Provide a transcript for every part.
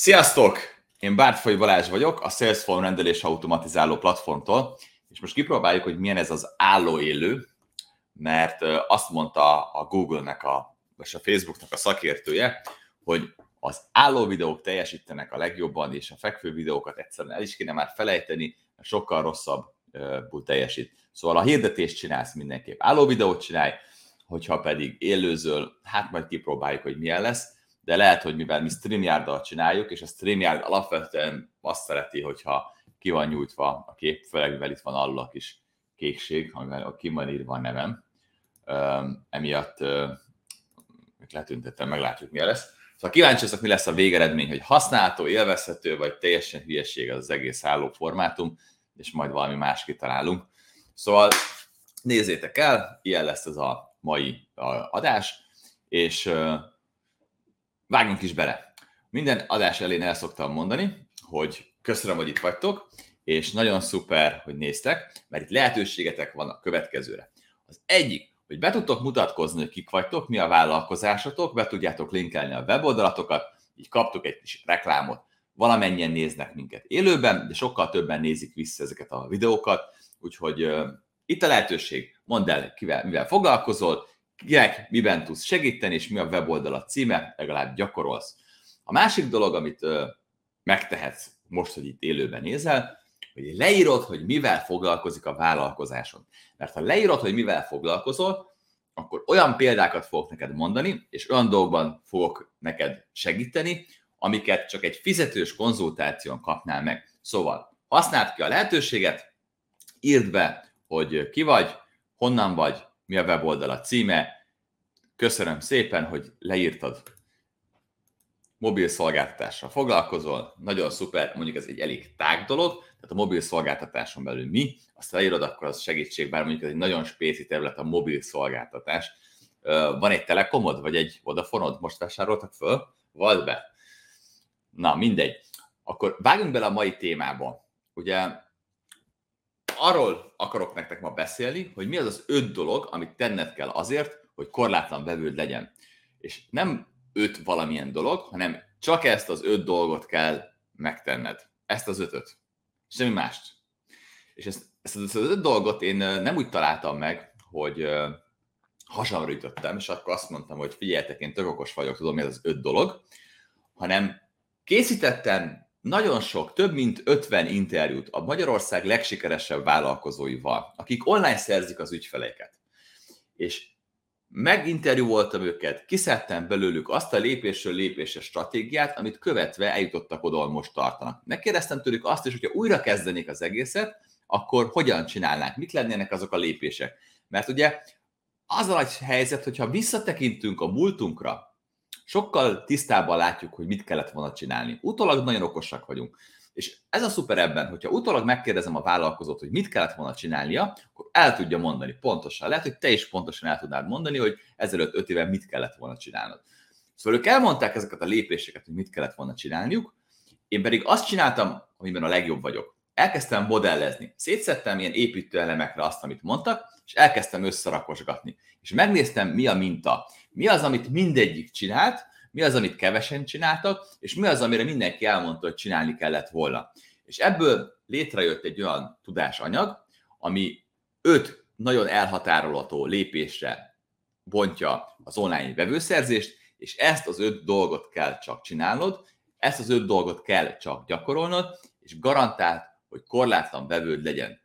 Sziasztok! Én Bártfai Balázs vagyok, a Salesforce rendelés automatizáló platformtól, és most kipróbáljuk, hogy milyen ez az álló élő, mert azt mondta a Google-nek, a, vagy a Facebooknak a szakértője, hogy az álló videók teljesítenek a legjobban, és a fekvő videókat egyszerűen el is kéne már felejteni, mert sokkal rosszabbul teljesít. Szóval a hirdetést csinálsz mindenképp álló videót csinálj, hogyha pedig élőzöl, hát majd kipróbáljuk, hogy milyen lesz de lehet, hogy mivel mi streamyard csináljuk, és a StreamYard alapvetően azt szereti, hogyha ki van nyújtva a kép, főleg mivel itt van alul a kis kékség, amivel ki van írva a nevem, emiatt letüntettem, meglátjuk, mi lesz. Szóval kíváncsi leszek, mi lesz a végeredmény, hogy használható, élvezhető, vagy teljesen hülyeség az egész álló formátum, és majd valami más kitalálunk. Szóval nézzétek el, ilyen lesz ez a mai adás, és vágjunk is bele. Minden adás elén el szoktam mondani, hogy köszönöm, hogy itt vagytok, és nagyon szuper, hogy néztek, mert itt lehetőségetek van a következőre. Az egyik, hogy be tudtok mutatkozni, hogy kik vagytok, mi a vállalkozásotok, be tudjátok linkelni a weboldalatokat, így kaptok egy kis reklámot. Valamennyien néznek minket élőben, de sokkal többen nézik vissza ezeket a videókat, úgyhogy uh, itt a lehetőség, mondd el, kivel, mivel foglalkozol, kinek miben tudsz segíteni, és mi a weboldalat címe, legalább gyakorolsz. A másik dolog, amit ö, megtehetsz most, hogy itt élőben nézel, hogy leírod, hogy mivel foglalkozik a vállalkozásod. Mert ha leírod, hogy mivel foglalkozol, akkor olyan példákat fogok neked mondani, és olyan dolgokban fogok neked segíteni, amiket csak egy fizetős konzultáción kapnál meg. Szóval használd ki a lehetőséget, írd be, hogy ki vagy, honnan vagy, mi a weboldala címe. Köszönöm szépen, hogy leírtad. Mobil szolgáltatással foglalkozol, nagyon szuper, mondjuk ez egy elég tág dolog, tehát a mobil szolgáltatáson belül mi, azt leírod, akkor az segítség, bár mondjuk ez egy nagyon spéci terület a mobil szolgáltatás. Van egy telekomod, vagy egy Vodafonod, most vásároltak föl? Vald be. Na, mindegy. Akkor vágjunk bele a mai témába. Ugye arról akarok nektek ma beszélni, hogy mi az az öt dolog, amit tenned kell azért, hogy korlátlan vevőd legyen. És nem öt valamilyen dolog, hanem csak ezt az öt dolgot kell megtenned. Ezt az ötöt. Semmi mást. És ezt, ezt az öt dolgot én nem úgy találtam meg, hogy hasamra ütöttem, és akkor azt mondtam, hogy figyeljetek, én tök okos vagyok, tudom, mi ez az öt dolog, hanem készítettem nagyon sok, több mint 50 interjút a Magyarország legsikeresebb vállalkozóival, akik online szerzik az ügyfeleiket. És meginterjú voltam őket, kiszedtem belőlük azt a lépésről lépésre stratégiát, amit követve eljutottak oda, ahol most tartanak. Megkérdeztem tőlük azt is, hogyha újra kezdenék az egészet, akkor hogyan csinálnánk, mik lennének azok a lépések. Mert ugye az a nagy helyzet, hogyha visszatekintünk a múltunkra, sokkal tisztábban látjuk, hogy mit kellett volna csinálni. Utólag nagyon okosak vagyunk. És ez a szuper ebben, hogyha utólag megkérdezem a vállalkozót, hogy mit kellett volna csinálnia, akkor el tudja mondani pontosan. Lehet, hogy te is pontosan el tudnád mondani, hogy ezelőtt öt éve mit kellett volna csinálnod. Szóval ők elmondták ezeket a lépéseket, hogy mit kellett volna csinálniuk, én pedig azt csináltam, amiben a legjobb vagyok. Elkezdtem modellezni. Szétszettem ilyen építő azt, amit mondtak, és elkezdtem összerakosgatni. És megnéztem, mi a minta. Mi az, amit mindegyik csinált, mi az, amit kevesen csináltak, és mi az, amire mindenki elmondta, hogy csinálni kellett volna. És ebből létrejött egy olyan tudásanyag, ami öt nagyon elhatárolható lépésre bontja az online vevőszerzést, és ezt az öt dolgot kell csak csinálnod, ezt az öt dolgot kell csak gyakorolnod, és garantált, hogy korlátlan vevőd legyen.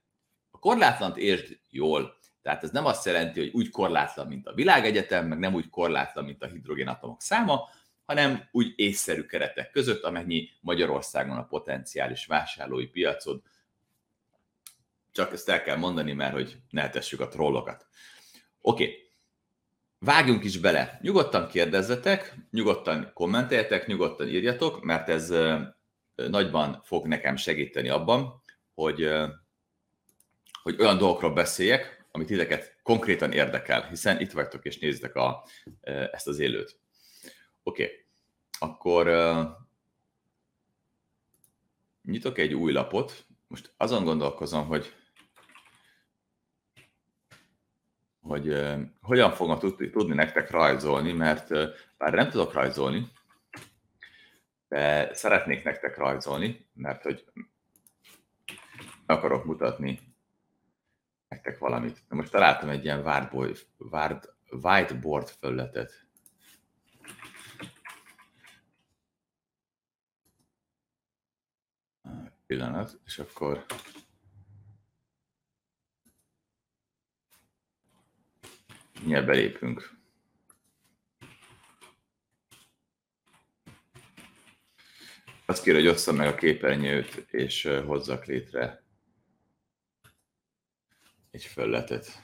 A korlátlant értsd jól. Tehát ez nem azt jelenti, hogy úgy korlátlan, mint a világegyetem, meg nem úgy korlátlan, mint a hidrogénatomok száma, hanem úgy észszerű keretek között, amennyi Magyarországon a potenciális vásárlói piacod. Csak ezt el kell mondani, mert hogy ne tessük a trollokat. Oké, okay. vágjunk is bele. Nyugodtan kérdezzetek, nyugodtan kommenteljetek, nyugodtan írjatok, mert ez nagyban fog nekem segíteni abban, hogy, hogy olyan dolgokról beszéljek, amit titeket konkrétan érdekel, hiszen itt vagytok és néztek a, ezt az élőt. Oké, okay. akkor uh, nyitok egy új lapot. Most azon gondolkozom, hogy hogy uh, hogyan fogom tudni nektek rajzolni, mert uh, bár nem tudok rajzolni, de szeretnék nektek rajzolni, mert hogy akarok mutatni nektek valamit. De most találtam egy ilyen whiteboard felületet. Pillanat, és akkor mindjárt belépünk. Azt kér, hogy osszam meg a képernyőt, és hozzak létre egy felületet.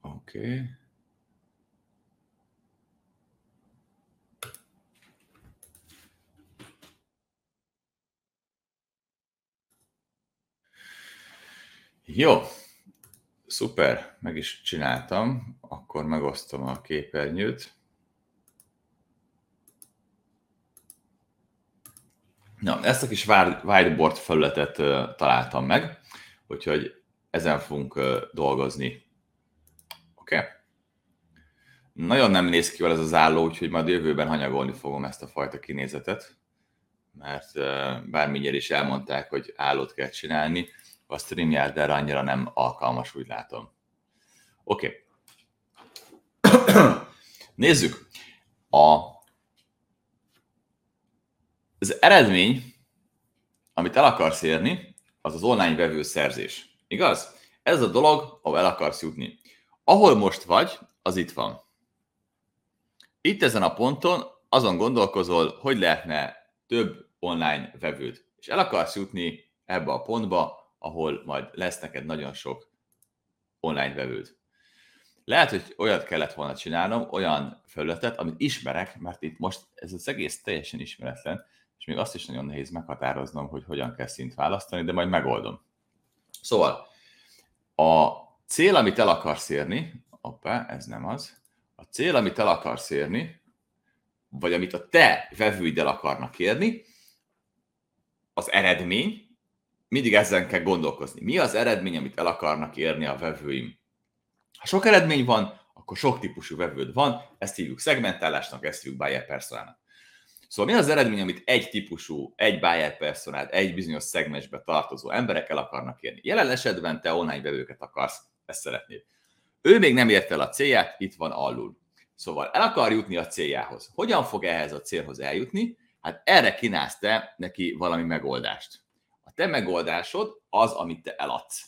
Oké. Okay. Jó, szuper, meg is csináltam, akkor megosztom a képernyőt. Na, ezt a kis whiteboard felületet találtam meg, úgyhogy ezen fogunk dolgozni. Oké? Okay? Nagyon nem néz ki ez az álló, úgyhogy majd jövőben hanyagolni fogom ezt a fajta kinézetet, mert bármilyen is elmondták, hogy állót kell csinálni, a StreamYard erre annyira nem alkalmas, úgy látom. Oké. Okay. Nézzük. A az eredmény, amit el akarsz érni, az az online vevő szerzés. Igaz? Ez a dolog, ahol el akarsz jutni. Ahol most vagy, az itt van. Itt ezen a ponton azon gondolkozol, hogy lehetne több online vevőd. És el akarsz jutni ebbe a pontba, ahol majd lesz neked nagyon sok online vevőd. Lehet, hogy olyat kellett volna csinálnom, olyan felületet, amit ismerek, mert itt most ez az egész teljesen ismeretlen, és még azt is nagyon nehéz meghatároznom, hogy hogyan kell szint választani, de majd megoldom. Szóval, a cél, amit el akarsz érni, opa, ez nem az, a cél, amit el akarsz érni, vagy amit a te vevőid el akarnak érni, az eredmény, mindig ezen kell gondolkozni. Mi az eredmény, amit el akarnak érni a vevőim? Ha sok eredmény van, akkor sok típusú vevőd van, ezt hívjuk szegmentálásnak, ezt hívjuk buyer personának. Szóval mi az eredmény, amit egy típusú, egy buyer personát, egy bizonyos szegmensbe tartozó emberekkel akarnak érni? Jelen esetben te online vevőket akarsz, ezt szeretnéd. Ő még nem ért el a célját, itt van alul. Szóval el akar jutni a céljához. Hogyan fog ehhez a célhoz eljutni? Hát erre kínálsz te neki valami megoldást. A te megoldásod az, amit te eladsz.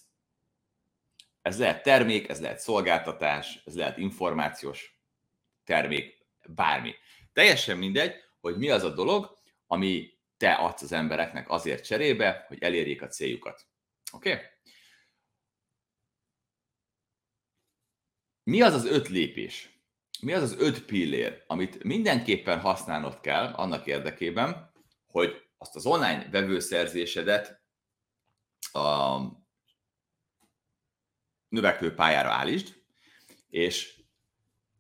Ez lehet termék, ez lehet szolgáltatás, ez lehet információs termék, bármi. Teljesen mindegy, hogy mi az a dolog, ami te adsz az embereknek azért cserébe, hogy elérjék a céljukat. Oké? Okay? Mi az az öt lépés? Mi az az öt pillér, amit mindenképpen használnod kell annak érdekében, hogy azt az online vevőszerzésedet a növekvő pályára állítsd, és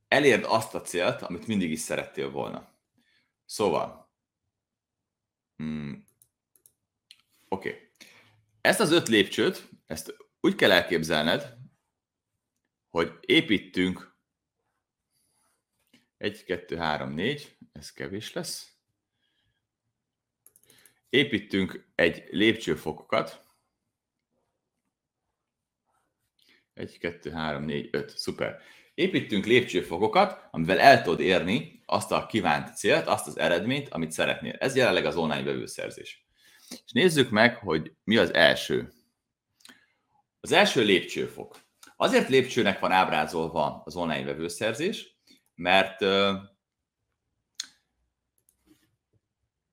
elérd azt a célt, amit mindig is szerettél volna. Szóval, hmm, oké. Okay. Ezt az öt lépcsőt, ezt úgy kell elképzelned, hogy építünk egy, kettő, három, négy, ez kevés lesz. Építünk egy lépcsőfokokat. Egy, kettő, három, négy, öt. Szuper. Építünk lépcsőfokokat, amivel el tudod érni azt a kívánt célt, azt az eredményt, amit szeretnél. Ez jelenleg az online vevőszerzés. És nézzük meg, hogy mi az első. Az első lépcsőfok. Azért lépcsőnek van ábrázolva az online vevőszerzés, mert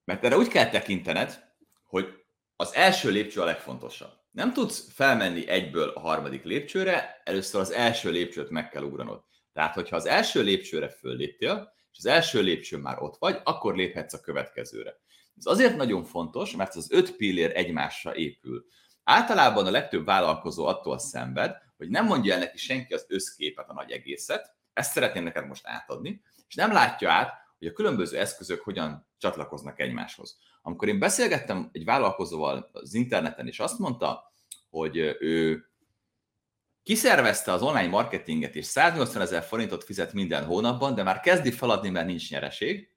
mert erre úgy kell tekintened, hogy az első lépcső a legfontosabb nem tudsz felmenni egyből a harmadik lépcsőre, először az első lépcsőt meg kell ugranod. Tehát, hogyha az első lépcsőre fölléptél, és az első lépcsőn már ott vagy, akkor léphetsz a következőre. Ez azért nagyon fontos, mert az öt pillér egymásra épül. Általában a legtöbb vállalkozó attól szenved, hogy nem mondja el neki senki az összképet, a nagy egészet, ezt szeretném neked most átadni, és nem látja át, hogy a különböző eszközök hogyan csatlakoznak egymáshoz. Amikor én beszélgettem egy vállalkozóval az interneten, és azt mondta, hogy ő kiszervezte az online marketinget, és 180 ezer forintot fizet minden hónapban, de már kezdi feladni, mert nincs nyereség,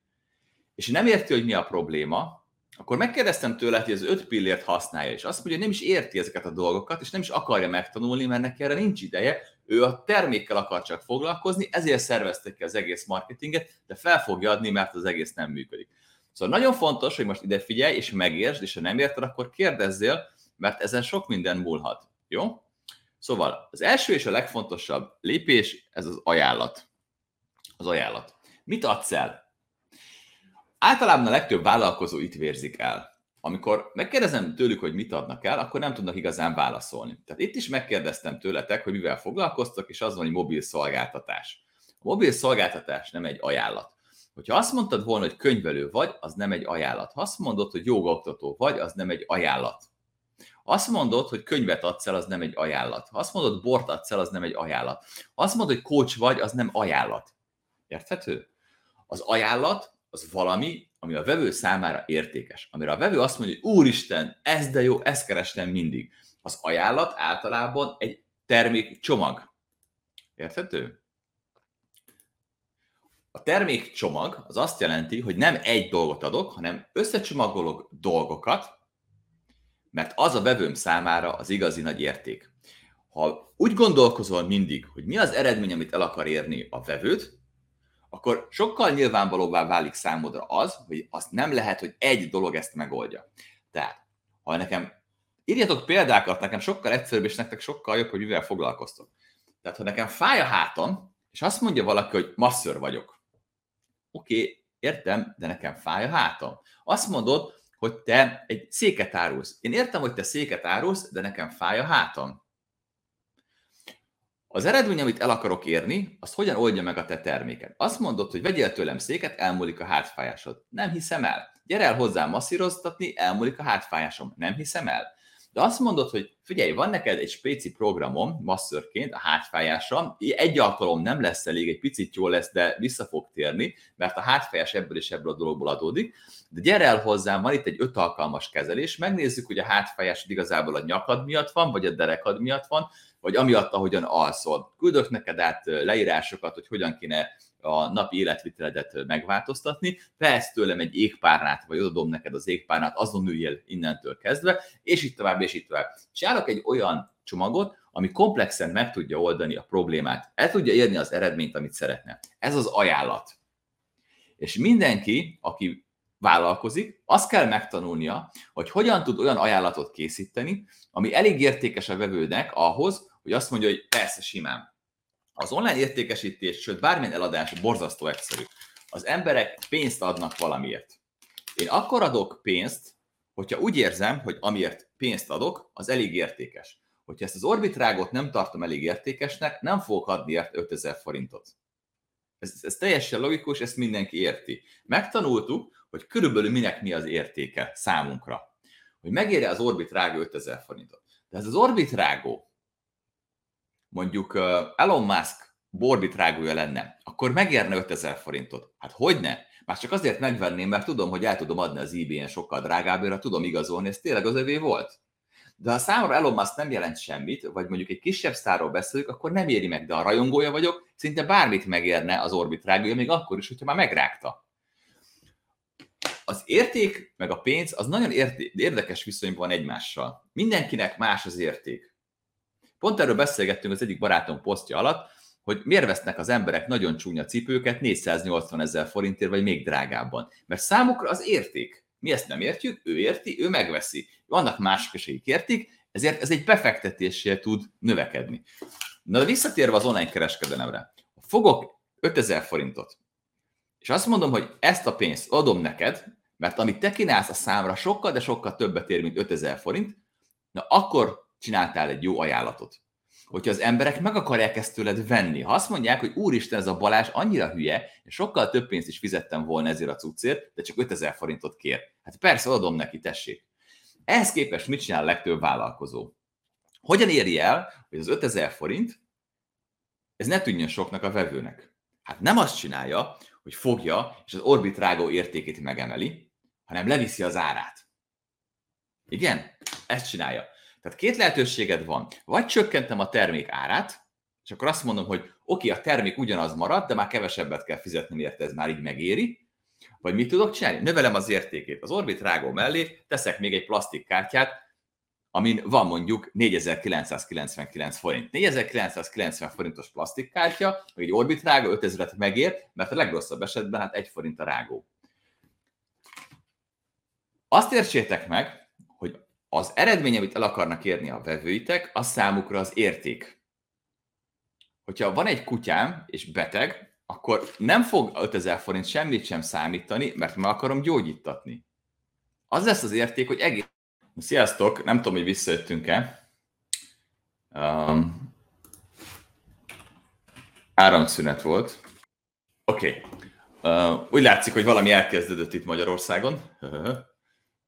és nem érti, hogy mi a probléma, akkor megkérdeztem tőle, hogy az öt pillért használja, és azt mondja, hogy nem is érti ezeket a dolgokat, és nem is akarja megtanulni, mert neki erre nincs ideje, ő a termékkel akar csak foglalkozni, ezért szerveztek ki az egész marketinget, de fel fogja adni, mert az egész nem működik. Szóval nagyon fontos, hogy most ide figyelj, és megértsd, és ha nem érted, akkor kérdezzél, mert ezen sok minden múlhat. Jó? Szóval az első és a legfontosabb lépés, ez az ajánlat. Az ajánlat. Mit adsz el? Általában a legtöbb vállalkozó itt vérzik el. Amikor megkérdezem tőlük, hogy mit adnak el, akkor nem tudnak igazán válaszolni. Tehát itt is megkérdeztem tőletek, hogy mivel foglalkoztak, és az van, hogy mobil szolgáltatás. A mobil szolgáltatás nem egy ajánlat. Hogyha azt mondtad volna, hogy könyvelő vagy, az nem egy ajánlat. Ha azt mondod, hogy jogaoktató vagy, az nem egy ajánlat. Azt mondod, hogy könyvet adsz el, az nem egy ajánlat. Ha azt mondod, bort adsz el, az nem egy ajánlat. Ha azt mondod, hogy coach vagy, az nem ajánlat. Érthető? Az ajánlat az valami, ami a vevő számára értékes. Amire a vevő azt mondja, hogy úristen, ez de jó, ezt kerestem mindig. Az ajánlat általában egy termék csomag. Érthető? A termék csomag az azt jelenti, hogy nem egy dolgot adok, hanem összecsomagolok dolgokat, mert az a vevőm számára az igazi nagy érték. Ha úgy gondolkozol mindig, hogy mi az eredmény, amit el akar érni a vevőt, akkor sokkal nyilvánvalóbbá válik számodra az, hogy azt nem lehet, hogy egy dolog ezt megoldja. Tehát, ha nekem írjatok példákat, nekem sokkal egyszerűbb, és nektek sokkal jobb, hogy mivel foglalkoztok. Tehát, ha nekem fáj a hátam, és azt mondja valaki, hogy masször vagyok. Oké, okay, értem, de nekem fáj a hátam. Azt mondod, hogy te egy széket árulsz. Én értem, hogy te széket árulsz, de nekem fáj a hátam. Az eredmény, amit el akarok érni, azt hogyan oldja meg a te terméked. Azt mondod, hogy vegyél tőlem széket, elmúlik a hátfájásod. Nem hiszem el. Gyere el hozzám masszíroztatni, elmúlik a hátfájásom. Nem hiszem el. De azt mondod, hogy figyelj, van neked egy spéci programom masszörként a hátfájásra, egy alkalom nem lesz elég, egy picit jó lesz, de vissza fog térni, mert a hátfájás ebből és ebből a dologból adódik. De gyere el hozzám, van itt egy öt alkalmas kezelés, megnézzük, hogy a hátfájás igazából a nyakad miatt van, vagy a derekad miatt van, vagy amiatt, ahogyan alszol. Küldök neked át leírásokat, hogy hogyan kéne a napi életviteledet megváltoztatni, vehetsz tőlem egy égpárnát, vagy odadom neked az égpárnát, azon üljél innentől kezdve, és itt tovább, és itt tovább. Csinálok egy olyan csomagot, ami komplexen meg tudja oldani a problémát, el tudja érni az eredményt, amit szeretne. Ez az ajánlat. És mindenki, aki vállalkozik, azt kell megtanulnia, hogy hogyan tud olyan ajánlatot készíteni, ami elég értékes a vevőnek ahhoz, hogy azt mondja, hogy persze simán. Az online értékesítés, sőt bármilyen eladás borzasztó egyszerű. Az emberek pénzt adnak valamiért. Én akkor adok pénzt, hogyha úgy érzem, hogy amiért pénzt adok, az elég értékes. Hogyha ezt az orbitrágot nem tartom elég értékesnek, nem fogok adni ért 5000 forintot. Ez, ez teljesen logikus, ezt mindenki érti. Megtanultuk, hogy körülbelül minek mi az értéke számunkra. Hogy megérje az orbitrágó 5000 forintot. De ez az orbitrágó mondjuk Elon Musk borbitrágója lenne, akkor megérne 5000 forintot. Hát hogy ne? Már csak azért megvenném, mert tudom, hogy el tudom adni az eBay-en sokkal drágábbra, tudom igazolni, ez tényleg az övé volt. De ha számomra Elon Musk nem jelent semmit, vagy mondjuk egy kisebb sztárról beszélünk, akkor nem éri meg, de a rajongója vagyok, szinte bármit megérne az orbitrágója, még akkor is, hogyha már megrágta. Az érték meg a pénz az nagyon érdekes viszonyban van egymással. Mindenkinek más az érték. Pont erről beszélgettünk az egyik barátom posztja alatt, hogy miért vesznek az emberek nagyon csúnya cipőket 480 ezer forintért, vagy még drágábban. Mert számukra az érték. Mi ezt nem értjük, ő érti, ő megveszi. Vannak mások is, értik, ezért ez egy befektetéssel tud növekedni. Na visszatérve az online kereskedelemre, fogok 5000 forintot, és azt mondom, hogy ezt a pénzt adom neked, mert amit te kínálsz a számra sokkal, de sokkal többet ér, mint 5000 forint, na akkor csináltál egy jó ajánlatot. Hogyha az emberek meg akarják ezt tőled venni, ha azt mondják, hogy úristen, ez a Balázs annyira hülye, és sokkal több pénzt is fizettem volna ezért a cuccért, de csak 5000 forintot kér. Hát persze, adom neki, tessék. Ehhez képest mit csinál a legtöbb vállalkozó? Hogyan éri el, hogy az 5000 forint, ez ne tűnjön soknak a vevőnek? Hát nem azt csinálja, hogy fogja, és az orbitrágó értékét megemeli, hanem leviszi az árát. Igen? Ezt csinálja. Tehát két lehetőséged van. Vagy csökkentem a termék árát, és akkor azt mondom, hogy oké, a termék ugyanaz marad, de már kevesebbet kell fizetni, miért ez már így megéri. Vagy mit tudok csinálni? Növelem az értékét. Az Orbit rágó mellé teszek még egy plastikkártyát, amin van mondjuk 4999 forint. 4990 forintos plastikkártya, vagy egy Orbit rágó 5000-et megér, mert a legrosszabb esetben hát egy forint a rágó. Azt értsétek meg, az eredmény, amit el akarnak érni a vevőitek, az számukra az érték. Hogyha van egy kutyám, és beteg, akkor nem fog 5000 forint semmit sem számítani, mert meg akarom gyógyítatni. Az lesz az érték, hogy egész... Sziasztok! Nem tudom, hogy visszajöttünk-e. Um, áramszünet volt. Oké. Okay. Uh, úgy látszik, hogy valami elkezdődött itt Magyarországon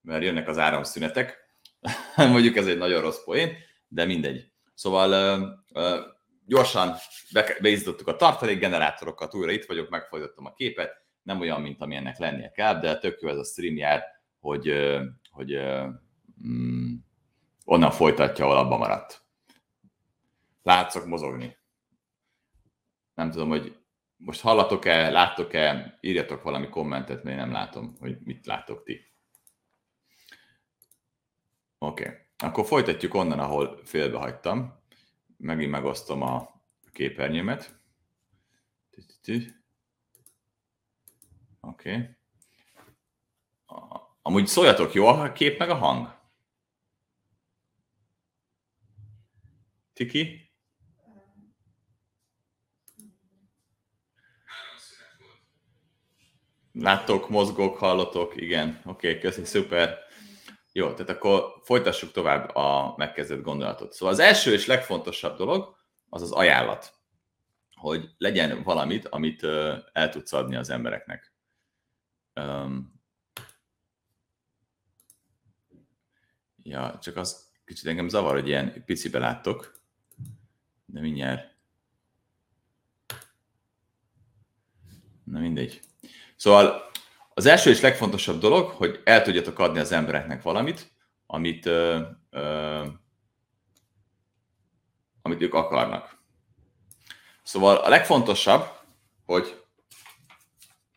mert jönnek az áramszünetek. Mondjuk ez egy nagyon rossz poén, de mindegy. Szóval uh, uh, gyorsan be, beizítottuk a tartalékgenerátorokat, újra itt vagyok, megfordítottam a képet, nem olyan, mint amilyennek lennie kell, de tök jó ez a stream jár, hogy, hogy mm, onnan folytatja, ahol abban maradt. Látszok mozogni. Nem tudom, hogy most hallatok-e, láttok-e, írjatok valami kommentet, mert én nem látom, hogy mit látok ti. Oké, okay. akkor folytatjuk onnan, ahol félbehagytam. Megint megosztom a képernyőmet. Oké. Okay. Amúgy szóljatok, jó a kép meg a hang? Tiki? Láttok, mozgok, hallotok, igen. Oké, okay, köszi, szuper. Jó, tehát akkor folytassuk tovább a megkezdett gondolatot. Szóval az első és legfontosabb dolog az az ajánlat, hogy legyen valamit, amit el tudsz adni az embereknek. Ja, csak az kicsit engem zavar, hogy ilyen picibe láttok, de mindjárt. Na mindegy. Szóval az első és legfontosabb dolog, hogy el tudjatok adni az embereknek valamit, amit, ö, ö, amit ők akarnak. Szóval a legfontosabb, hogy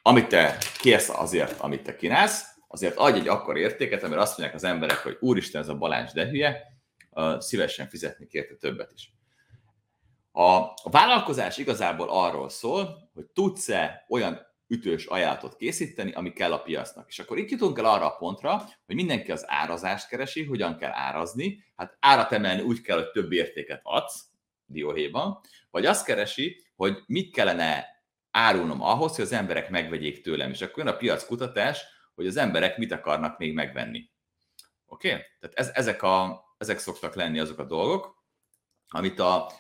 amit te kérsz azért, amit te kínálsz, azért adj egy akkor értéket, amire azt mondják az emberek, hogy úristen, ez a Balázs de hülye, szívesen fizetni kérte többet is. A vállalkozás igazából arról szól, hogy tudsz-e olyan ütős ajánlatot készíteni, ami kell a piacnak. És akkor itt jutunk el arra a pontra, hogy mindenki az árazást keresi, hogyan kell árazni. Hát árat emelni úgy kell, hogy több értéket adsz, dióhéjban, vagy azt keresi, hogy mit kellene árulnom ahhoz, hogy az emberek megvegyék tőlem. És akkor jön a piackutatás, hogy az emberek mit akarnak még megvenni. Oké? Okay? Tehát ez, ezek, a, ezek szoktak lenni azok a dolgok, amit a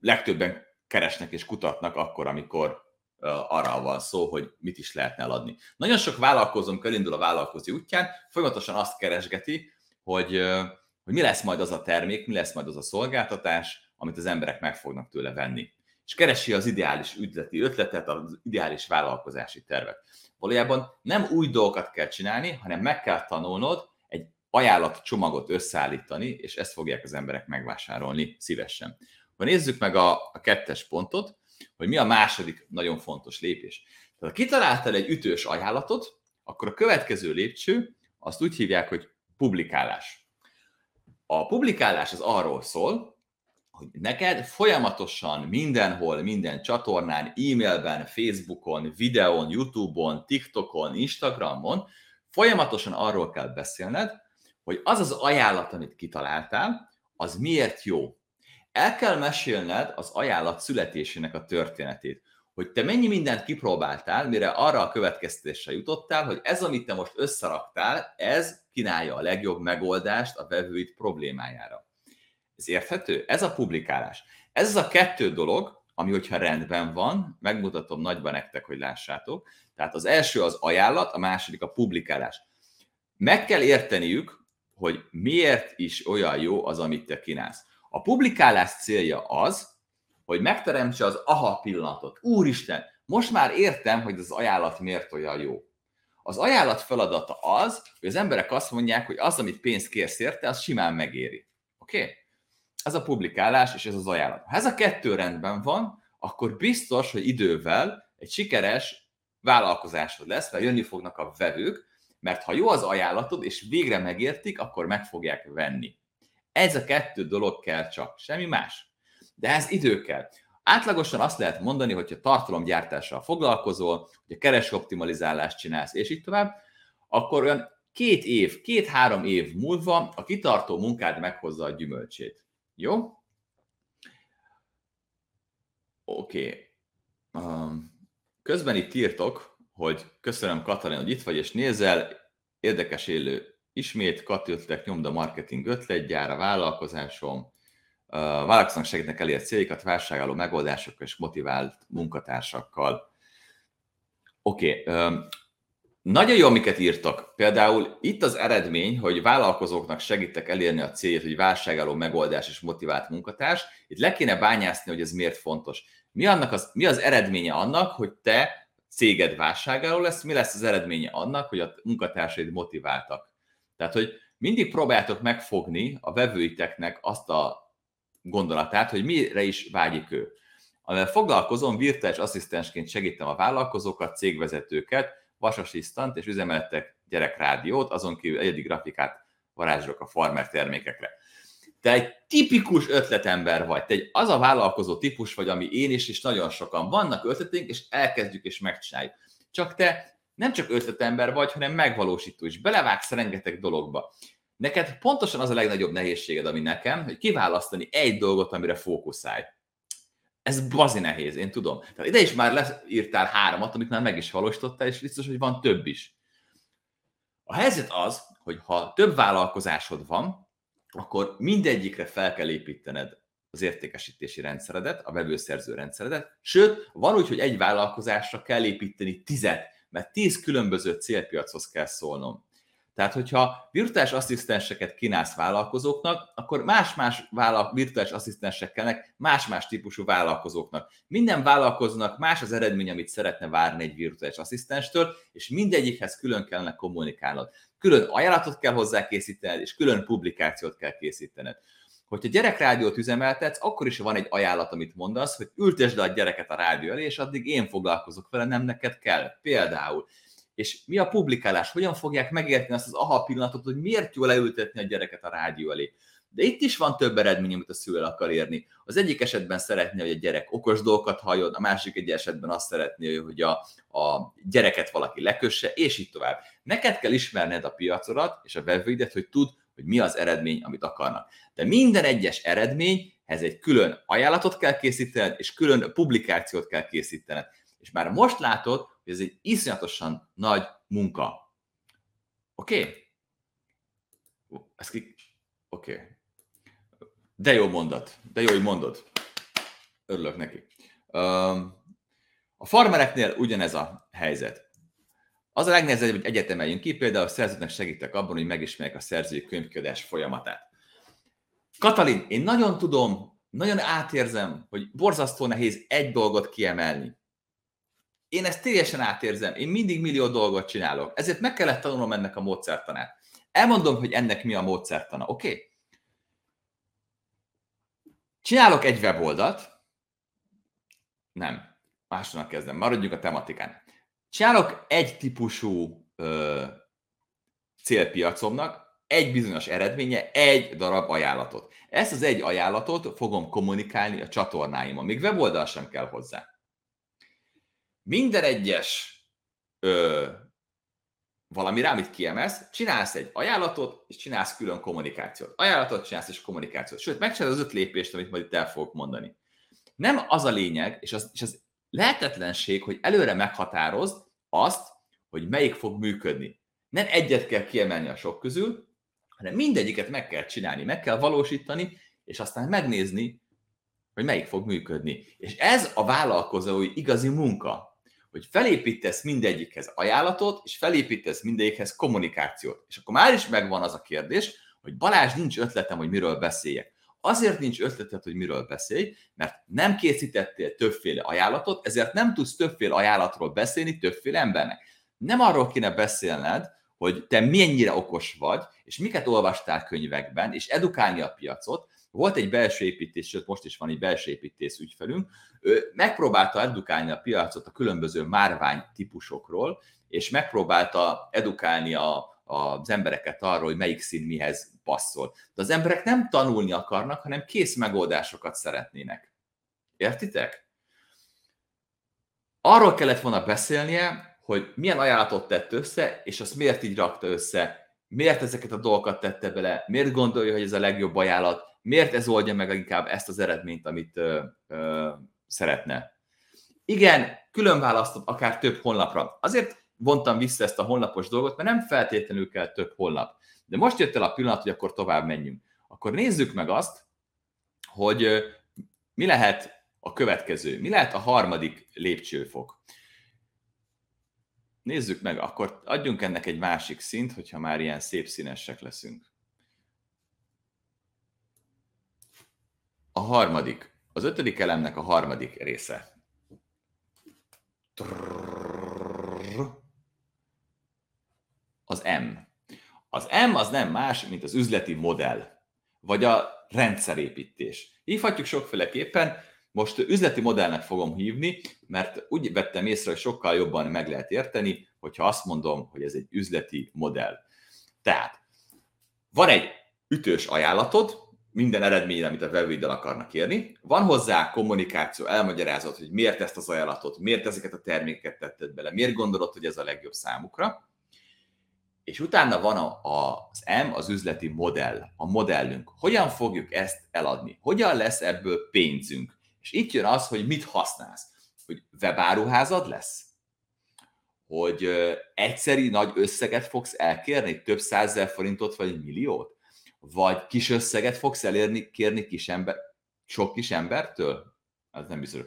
legtöbben keresnek és kutatnak akkor, amikor arra van szó, hogy mit is lehetne eladni. Nagyon sok vállalkozónk elindul a vállalkozó útján, folyamatosan azt keresgeti, hogy, hogy mi lesz majd az a termék, mi lesz majd az a szolgáltatás, amit az emberek meg fognak tőle venni. És keresi az ideális üzleti ötletet, az ideális vállalkozási tervet. Valójában nem új dolgokat kell csinálni, hanem meg kell tanulnod egy ajánlat csomagot összeállítani, és ezt fogják az emberek megvásárolni szívesen. Ha nézzük meg a, a kettes pontot, hogy mi a második nagyon fontos lépés. Tehát ha kitaláltál egy ütős ajánlatot, akkor a következő lépcső azt úgy hívják, hogy publikálás. A publikálás az arról szól, hogy neked folyamatosan mindenhol, minden csatornán, e-mailben, Facebookon, videón, YouTube-on, TikTokon, Instagramon folyamatosan arról kell beszélned, hogy az az ajánlat, amit kitaláltál, az miért jó el kell mesélned az ajánlat születésének a történetét. Hogy te mennyi mindent kipróbáltál, mire arra a következtetésre jutottál, hogy ez, amit te most összeraktál, ez kínálja a legjobb megoldást a vevőid problémájára. Ez érthető? Ez a publikálás. Ez az a kettő dolog, ami hogyha rendben van, megmutatom nagyban nektek, hogy lássátok. Tehát az első az ajánlat, a második a publikálás. Meg kell érteniük, hogy miért is olyan jó az, amit te kínálsz. A publikálás célja az, hogy megteremtse az aha pillanatot. Úristen, most már értem, hogy az ajánlat miért olyan jó. Az ajánlat feladata az, hogy az emberek azt mondják, hogy az, amit pénzt kérsz érte, az simán megéri. Oké? Okay? Ez a publikálás és ez az ajánlat. Ha ez a kettő rendben van, akkor biztos, hogy idővel egy sikeres vállalkozásod lesz, mert jönni fognak a vevők, mert ha jó az ajánlatod, és végre megértik, akkor meg fogják venni. Ez a kettő dolog kell csak, semmi más. De ez idő kell. Átlagosan azt lehet mondani, hogyha tartalomgyártással foglalkozol, hogy a keresoptimalizálást csinálsz, és így tovább, akkor olyan két év, két-három év múlva a kitartó munkád meghozza a gyümölcsét. Jó? Oké. Okay. Um, közben itt írtok, hogy köszönöm Katalin, hogy itt vagy és nézel, érdekes élő ismét, Kati nyomda marketing ötletgyár, a vállalkozásom, vállalkozónak segítnek elérni célokat, válságálló megoldásokkal és motivált munkatársakkal. Oké, okay. nagyon jó, amiket írtak. Például itt az eredmény, hogy vállalkozóknak segítek elérni a célját, hogy válságálló megoldás és motivált munkatárs. Itt le kéne bányászni, hogy ez miért fontos. Mi, annak az, mi az eredménye annak, hogy te céged válságálló lesz, mi lesz az eredménye annak, hogy a munkatársaid motiváltak. Tehát, hogy mindig próbáltok megfogni a vevőiteknek azt a gondolatát, hogy mire is vágyik ő. Amivel foglalkozom, virtuális asszisztensként segítem a vállalkozókat, cégvezetőket, vasasszisztant és üzemeltek gyerekrádiót, azon kívül egyedi grafikát varázsolok a farmer termékekre. Te egy tipikus ötletember vagy, te egy az a vállalkozó típus vagy, ami én is, és nagyon sokan vannak ötleténk, és elkezdjük és megcsináljuk. Csak te nem csak ötletember vagy, hanem megvalósító is. Belevágsz rengeteg dologba. Neked pontosan az a legnagyobb nehézséged, ami nekem, hogy kiválasztani egy dolgot, amire fókuszálj. Ez bazi nehéz, én tudom. Tehát ide is már leírtál háromat, amit már meg is valósítottál, és biztos, hogy van több is. A helyzet az, hogy ha több vállalkozásod van, akkor mindegyikre fel kell építened az értékesítési rendszeredet, a vevőszerző rendszeredet, sőt, van úgy, hogy egy vállalkozásra kell építeni tizet, mert tíz különböző célpiachoz kell szólnom. Tehát, hogyha virtuális asszisztenseket kínálsz vállalkozóknak, akkor más-más vállal- virtuális asszisztensek kellnek más-más típusú vállalkozóknak. Minden vállalkozónak más az eredmény, amit szeretne várni egy virtuális asszisztenstől, és mindegyikhez külön kellene kommunikálnod. Külön ajánlatot kell hozzá készítened, és külön publikációt kell készítened. Hogyha gyerekrádiót üzemeltetsz, akkor is van egy ajánlat, amit mondasz, hogy ültesd le a gyereket a rádió elé, és addig én foglalkozok vele, nem neked kell. Például és mi a publikálás, hogyan fogják megérteni azt az aha pillanatot, hogy miért jó leültetni a gyereket a rádió elé. De itt is van több eredmény, amit a szülő akar érni. Az egyik esetben szeretné, hogy a gyerek okos dolgokat halljon, a másik egy esetben azt szeretné, hogy a, a gyereket valaki lekösse, és így tovább. Neked kell ismerned a piacodat és a vevőidet, hogy tud, hogy mi az eredmény, amit akarnak. De minden egyes eredményhez egy külön ajánlatot kell készítened, és külön publikációt kell készítened. És már most látod, hogy ez egy iszonyatosan nagy munka. Oké? Okay? Ki... Oké. Okay. De jó mondat. De jó, hogy mondod. Örülök neki. A farmereknél ugyanez a helyzet. Az a legnehezebb, hogy egyetemeljünk ki, például a szerzőknek segítek abban, hogy megismerjek a szerzői könyvkiadás folyamatát. Katalin, én nagyon tudom, nagyon átérzem, hogy borzasztó nehéz egy dolgot kiemelni én ezt teljesen átérzem, én mindig millió dolgot csinálok, ezért meg kellett tanulnom ennek a módszertanát. Elmondom, hogy ennek mi a módszertana, oké? Okay? Csinálok egy weboldalt, nem, másnak kezdem, maradjunk a tematikán. Csinálok egy típusú ö, célpiacomnak, egy bizonyos eredménye, egy darab ajánlatot. Ezt az egy ajánlatot fogom kommunikálni a csatornáimon. Még weboldal sem kell hozzá minden egyes ö, valamire, amit kiemelsz, csinálsz egy ajánlatot, és csinálsz külön kommunikációt. Ajánlatot csinálsz és kommunikációt. Sőt, megcsinálod az öt lépést, amit majd itt el fogok mondani. Nem az a lényeg, és az, és az lehetetlenség, hogy előre meghatározd azt, hogy melyik fog működni. Nem egyet kell kiemelni a sok közül, hanem mindegyiket meg kell csinálni, meg kell valósítani, és aztán megnézni, hogy melyik fog működni. És ez a vállalkozói igazi munka hogy felépítesz mindegyikhez ajánlatot, és felépítesz mindegyikhez kommunikációt. És akkor már is megvan az a kérdés, hogy Balázs nincs ötletem, hogy miről beszéljek. Azért nincs ötleted, hogy miről beszélj, mert nem készítettél többféle ajánlatot, ezért nem tudsz többféle ajánlatról beszélni többféle embernek. Nem arról kéne beszélned, hogy te mennyire okos vagy, és miket olvastál könyvekben, és edukálni a piacot. Volt egy belső építés, sőt most is van egy belső építész ügyfelünk, ő megpróbálta edukálni a piacot a különböző márvány típusokról, és megpróbálta edukálni a, az embereket arról, hogy melyik szín mihez passzol. De az emberek nem tanulni akarnak, hanem kész megoldásokat szeretnének. Értitek? Arról kellett volna beszélnie, hogy milyen ajánlatot tett össze, és azt miért így rakta össze, miért ezeket a dolgokat tette bele, miért gondolja, hogy ez a legjobb ajánlat, miért ez oldja meg inkább ezt az eredményt, amit ö, ö, szeretne. Igen, külön választott akár több honlapra. Azért vontam vissza ezt a honlapos dolgot, mert nem feltétlenül kell több honlap. De most jött el a pillanat, hogy akkor tovább menjünk. Akkor nézzük meg azt, hogy mi lehet a következő, mi lehet a harmadik lépcsőfok. Nézzük meg, akkor adjunk ennek egy másik szint, hogyha már ilyen szép színesek leszünk. A harmadik, az ötödik elemnek a harmadik része. Az M. Az M az nem más, mint az üzleti modell, vagy a rendszerépítés. Hívhatjuk sokféleképpen, most üzleti modellnek fogom hívni, mert úgy vettem észre, hogy sokkal jobban meg lehet érteni, hogyha azt mondom, hogy ez egy üzleti modell. Tehát van egy ütős ajánlatod, minden eredményre, amit a vevőiddel akarnak érni. Van hozzá kommunikáció, elmagyarázat, hogy miért ezt az ajánlatot, miért ezeket a termékeket tetted bele, miért gondolod, hogy ez a legjobb számukra. És utána van a, az M, az üzleti modell, a modellünk. Hogyan fogjuk ezt eladni? Hogyan lesz ebből pénzünk? És itt jön az, hogy mit használsz. Hogy webáruházad lesz? Hogy ö, egyszeri nagy összeget fogsz elkérni, több százezer forintot vagy milliót? vagy kis összeget fogsz elérni, kérni kis ember, sok kis embertől? Az nem biztos.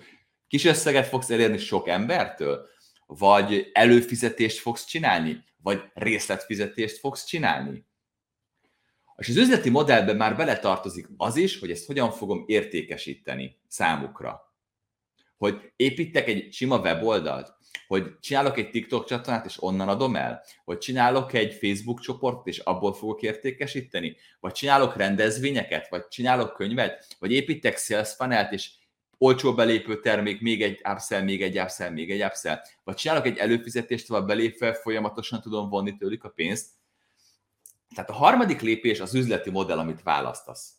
Kis összeget fogsz elérni sok embertől? Vagy előfizetést fogsz csinálni? Vagy részletfizetést fogsz csinálni? És az üzleti modellben már beletartozik az is, hogy ezt hogyan fogom értékesíteni számukra. Hogy építek egy sima weboldalt, hogy csinálok egy TikTok csatornát, és onnan adom el, hogy csinálok egy Facebook csoportot, és abból fogok értékesíteni, vagy csinálok rendezvényeket, vagy csinálok könyvet, vagy építek sales funnelt, és olcsó belépő termék, még egy upsell, még egy upsell, még egy upsell, vagy csinálok egy előfizetést, tovább belépve folyamatosan tudom vonni tőlük a pénzt. Tehát a harmadik lépés az üzleti modell, amit választasz.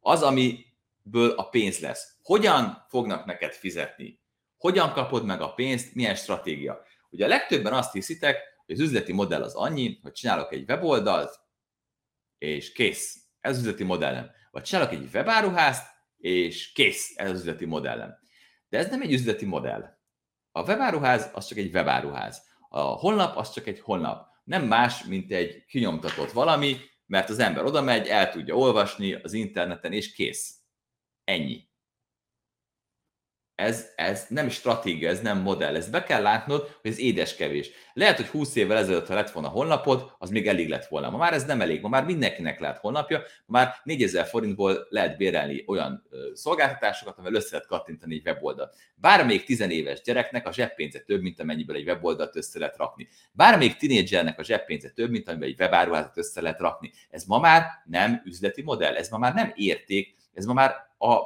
Az, amiből a pénz lesz. Hogyan fognak neked fizetni? Hogyan kapod meg a pénzt, milyen stratégia? Ugye a legtöbben azt hiszitek, hogy az üzleti modell az annyi, hogy csinálok egy weboldalt, és kész. Ez az üzleti modellem. Vagy csinálok egy webáruházt, és kész. Ez az üzleti modellem. De ez nem egy üzleti modell. A webáruház az csak egy webáruház. A honlap az csak egy honlap. Nem más, mint egy kinyomtatott valami, mert az ember oda megy, el tudja olvasni az interneten, és kész. Ennyi ez, ez nem stratégia, ez nem modell. Ezt be kell látnod, hogy ez édes kevés. Lehet, hogy 20 évvel ezelőtt, ha lett volna honlapod, az még elég lett volna. Ma már ez nem elég. Ma már mindenkinek lehet honlapja. Ma már 4000 forintból lehet bérelni olyan szolgáltatásokat, amivel össze lehet kattintani egy weboldalt. Bármelyik tizenéves gyereknek a zseppénze több, mint amennyiből egy weboldalt össze lehet rakni. Bármelyik tinédzsernek a zseppénze több, mint amiben egy webáruházat össze lehet rakni. Ez ma már nem üzleti modell, ez ma már nem érték, ez ma már a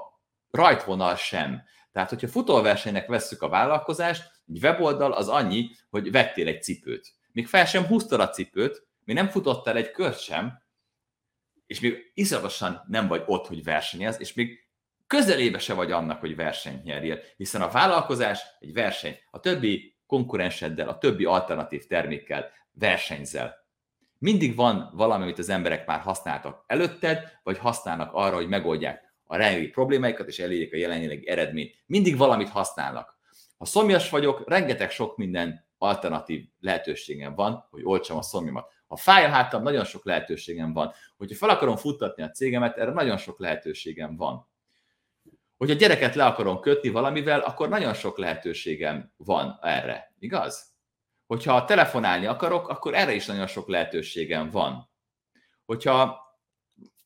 rajtvonal sem. Tehát, hogyha futóversenynek vesszük a vállalkozást, egy weboldal az annyi, hogy vettél egy cipőt. Még fel sem húztad a cipőt, még nem futottál egy kört sem, és még iszonyatosan nem vagy ott, hogy versenyez, és még közelébe se vagy annak, hogy versenyt nyerjél, hiszen a vállalkozás egy verseny. A többi konkurenseddel, a többi alternatív termékkel versenyzel. Mindig van valami, amit az emberek már használtak előtted, vagy használnak arra, hogy megoldják a rengeteg problémáikat, és elérjék a jelenlegi eredményt. Mindig valamit használnak. Ha szomjas vagyok, rengeteg sok minden alternatív lehetőségem van, hogy olcsam a szomjamat. Ha fáj a hátam, nagyon sok lehetőségem van. Hogyha fel akarom futtatni a cégemet, erre nagyon sok lehetőségem van. Hogyha gyereket le akarom kötni valamivel, akkor nagyon sok lehetőségem van erre. Igaz? Hogyha telefonálni akarok, akkor erre is nagyon sok lehetőségem van. Hogyha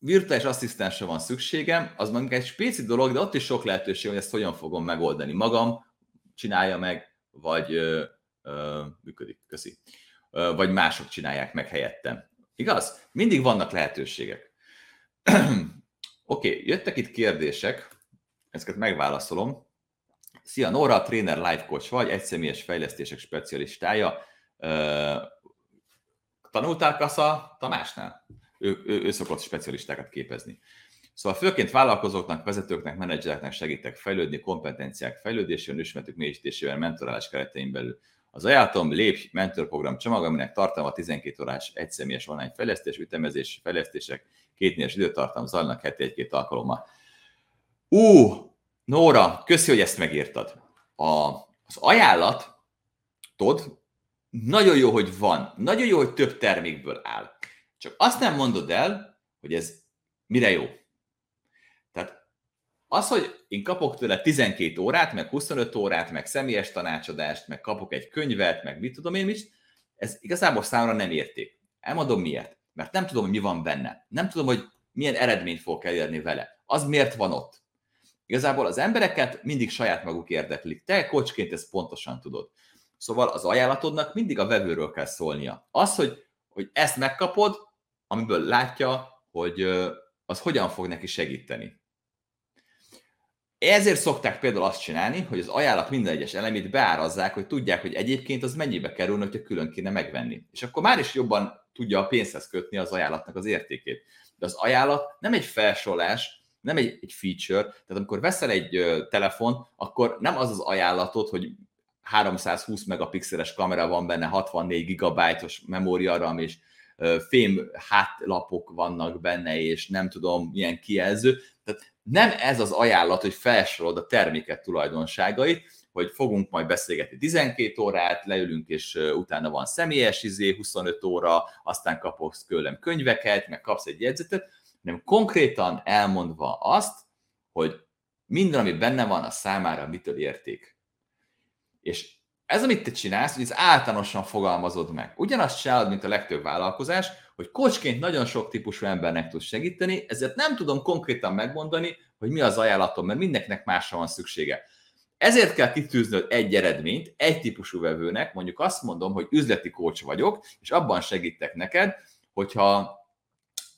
virtuális asszisztensre van szükségem, az mondjuk egy spéci dolog, de ott is sok lehetőség, hogy ezt hogyan fogom megoldani magam, csinálja meg, vagy ö, ö, működik. Köszi. vagy mások csinálják meg helyettem. Igaz? Mindig vannak lehetőségek. Oké, okay, jöttek itt kérdések, ezeket megválaszolom. Szia, Nora, trainer, life coach vagy, egyszemélyes fejlesztések specialistája. Tanultál Kasza Tamásnál? Ő, ő, ő szokott specialistákat képezni. Szóval főként vállalkozóknak, vezetőknek, menedzsereknek segítek fejlődni, kompetenciák fejlődésén, ismertük mélyítésével, mentorálás keretein belül. Az ajánlatom Lépj mentorprogram csomag, aminek tartalma 12 órás egyszemélyes online fejlesztés, ütemezés, fejlesztések, két négyes időtartam zajlanak heti egy-két alkalommal. Ú, Nóra, köszi, hogy ezt megírtad. A, az ajánlat, tudod, nagyon jó, hogy van, nagyon jó, hogy több termékből áll. Csak azt nem mondod el, hogy ez mire jó. Tehát az, hogy én kapok tőle 12 órát, meg 25 órát, meg személyes tanácsadást, meg kapok egy könyvet, meg mit tudom én is, ez igazából számomra nem érték. Elmondom miért. Mert nem tudom, hogy mi van benne. Nem tudom, hogy milyen eredményt fog elérni vele. Az miért van ott. Igazából az embereket mindig saját maguk érdeklik. Te kocsként ezt pontosan tudod. Szóval az ajánlatodnak mindig a vevőről kell szólnia. Az, hogy, hogy ezt megkapod, amiből látja, hogy az hogyan fog neki segíteni. Ezért szokták például azt csinálni, hogy az ajánlat minden egyes elemét beárazzák, hogy tudják, hogy egyébként az mennyibe kerül, hogyha külön kéne megvenni. És akkor már is jobban tudja a pénzhez kötni az ajánlatnak az értékét. De az ajánlat nem egy felsorolás, nem egy, egy feature, tehát amikor veszel egy ö, telefon, akkor nem az az ajánlatod, hogy 320 megapixeles kamera van benne, 64 gigabájtos memória RAM, és fém hátlapok vannak benne, és nem tudom, milyen kijelző. Tehát nem ez az ajánlat, hogy felsorolod a terméket tulajdonságait, hogy fogunk majd beszélgetni 12 órát, leülünk, és utána van személyes izé, 25 óra, aztán kapsz tőlem könyveket, meg kapsz egy jegyzetet, hanem konkrétan elmondva azt, hogy minden, ami benne van, a számára mitől érték. És ez, amit te csinálsz, hogy ez általánosan fogalmazod meg. Ugyanazt csinálod, mint a legtöbb vállalkozás, hogy kocsként nagyon sok típusú embernek tudsz segíteni, ezért nem tudom konkrétan megmondani, hogy mi az ajánlatom, mert mindenkinek másra van szüksége. Ezért kell kitűznöd egy eredményt egy típusú vevőnek, mondjuk azt mondom, hogy üzleti kócs vagyok, és abban segítek neked, hogyha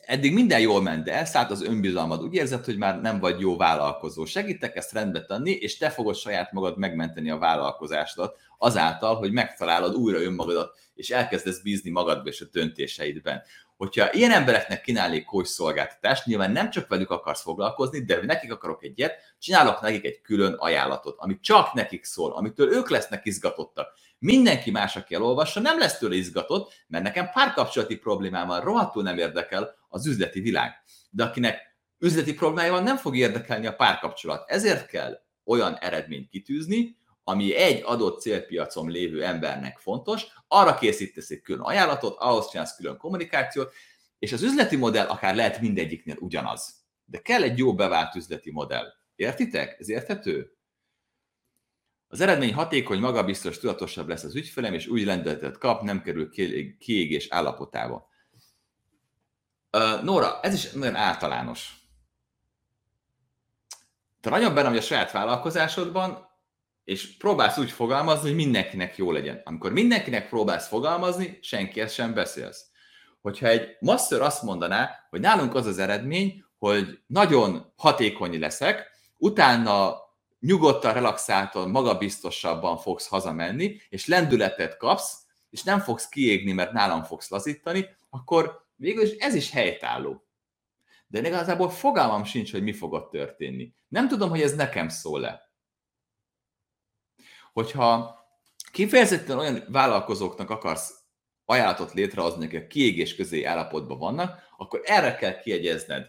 eddig minden jól ment, de elszállt az önbizalmad, úgy érzed, hogy már nem vagy jó vállalkozó. Segítek ezt rendbe tenni, és te fogod saját magad megmenteni a vállalkozásodat azáltal, hogy megtalálod újra önmagadat, és elkezdesz bízni magadba és a döntéseidben. Hogyha ilyen embereknek kínálnék coach szolgáltatást, nyilván nem csak velük akarsz foglalkozni, de nekik akarok egyet, csinálok nekik egy külön ajánlatot, ami csak nekik szól, amitől ők lesznek izgatottak. Mindenki más, aki elolvassa, nem lesz tőle izgatott, mert nekem párkapcsolati problémám van, rohadtul nem érdekel az üzleti világ. De akinek üzleti problémája van, nem fog érdekelni a párkapcsolat. Ezért kell olyan eredményt kitűzni, ami egy adott célpiacon lévő embernek fontos, arra készítesz egy külön ajánlatot, ahhoz csinálsz külön kommunikációt, és az üzleti modell akár lehet mindegyiknél ugyanaz. De kell egy jó bevált üzleti modell. Értitek? Ez érthető? Az eredmény hatékony, magabiztos, tudatosabb lesz az ügyfelem, és úgy lendületet kap, nem kerül kiégés állapotába. Nóra, ez is nagyon általános. Te nagyon benne, hogy a saját vállalkozásodban, és próbálsz úgy fogalmazni, hogy mindenkinek jó legyen. Amikor mindenkinek próbálsz fogalmazni, senkihez sem beszélsz. Hogyha egy master azt mondaná, hogy nálunk az az eredmény, hogy nagyon hatékony leszek, utána nyugodtan, relaxáltan, magabiztosabban fogsz hazamenni, és lendületet kapsz, és nem fogsz kiégni, mert nálam fogsz lazítani, akkor végül is ez is helytálló. De igazából fogalmam sincs, hogy mi fog ott történni. Nem tudom, hogy ez nekem szól-e hogyha kifejezetten olyan vállalkozóknak akarsz ajánlatot létrehozni, akik kiégés közé állapotban vannak, akkor erre kell kiegyezned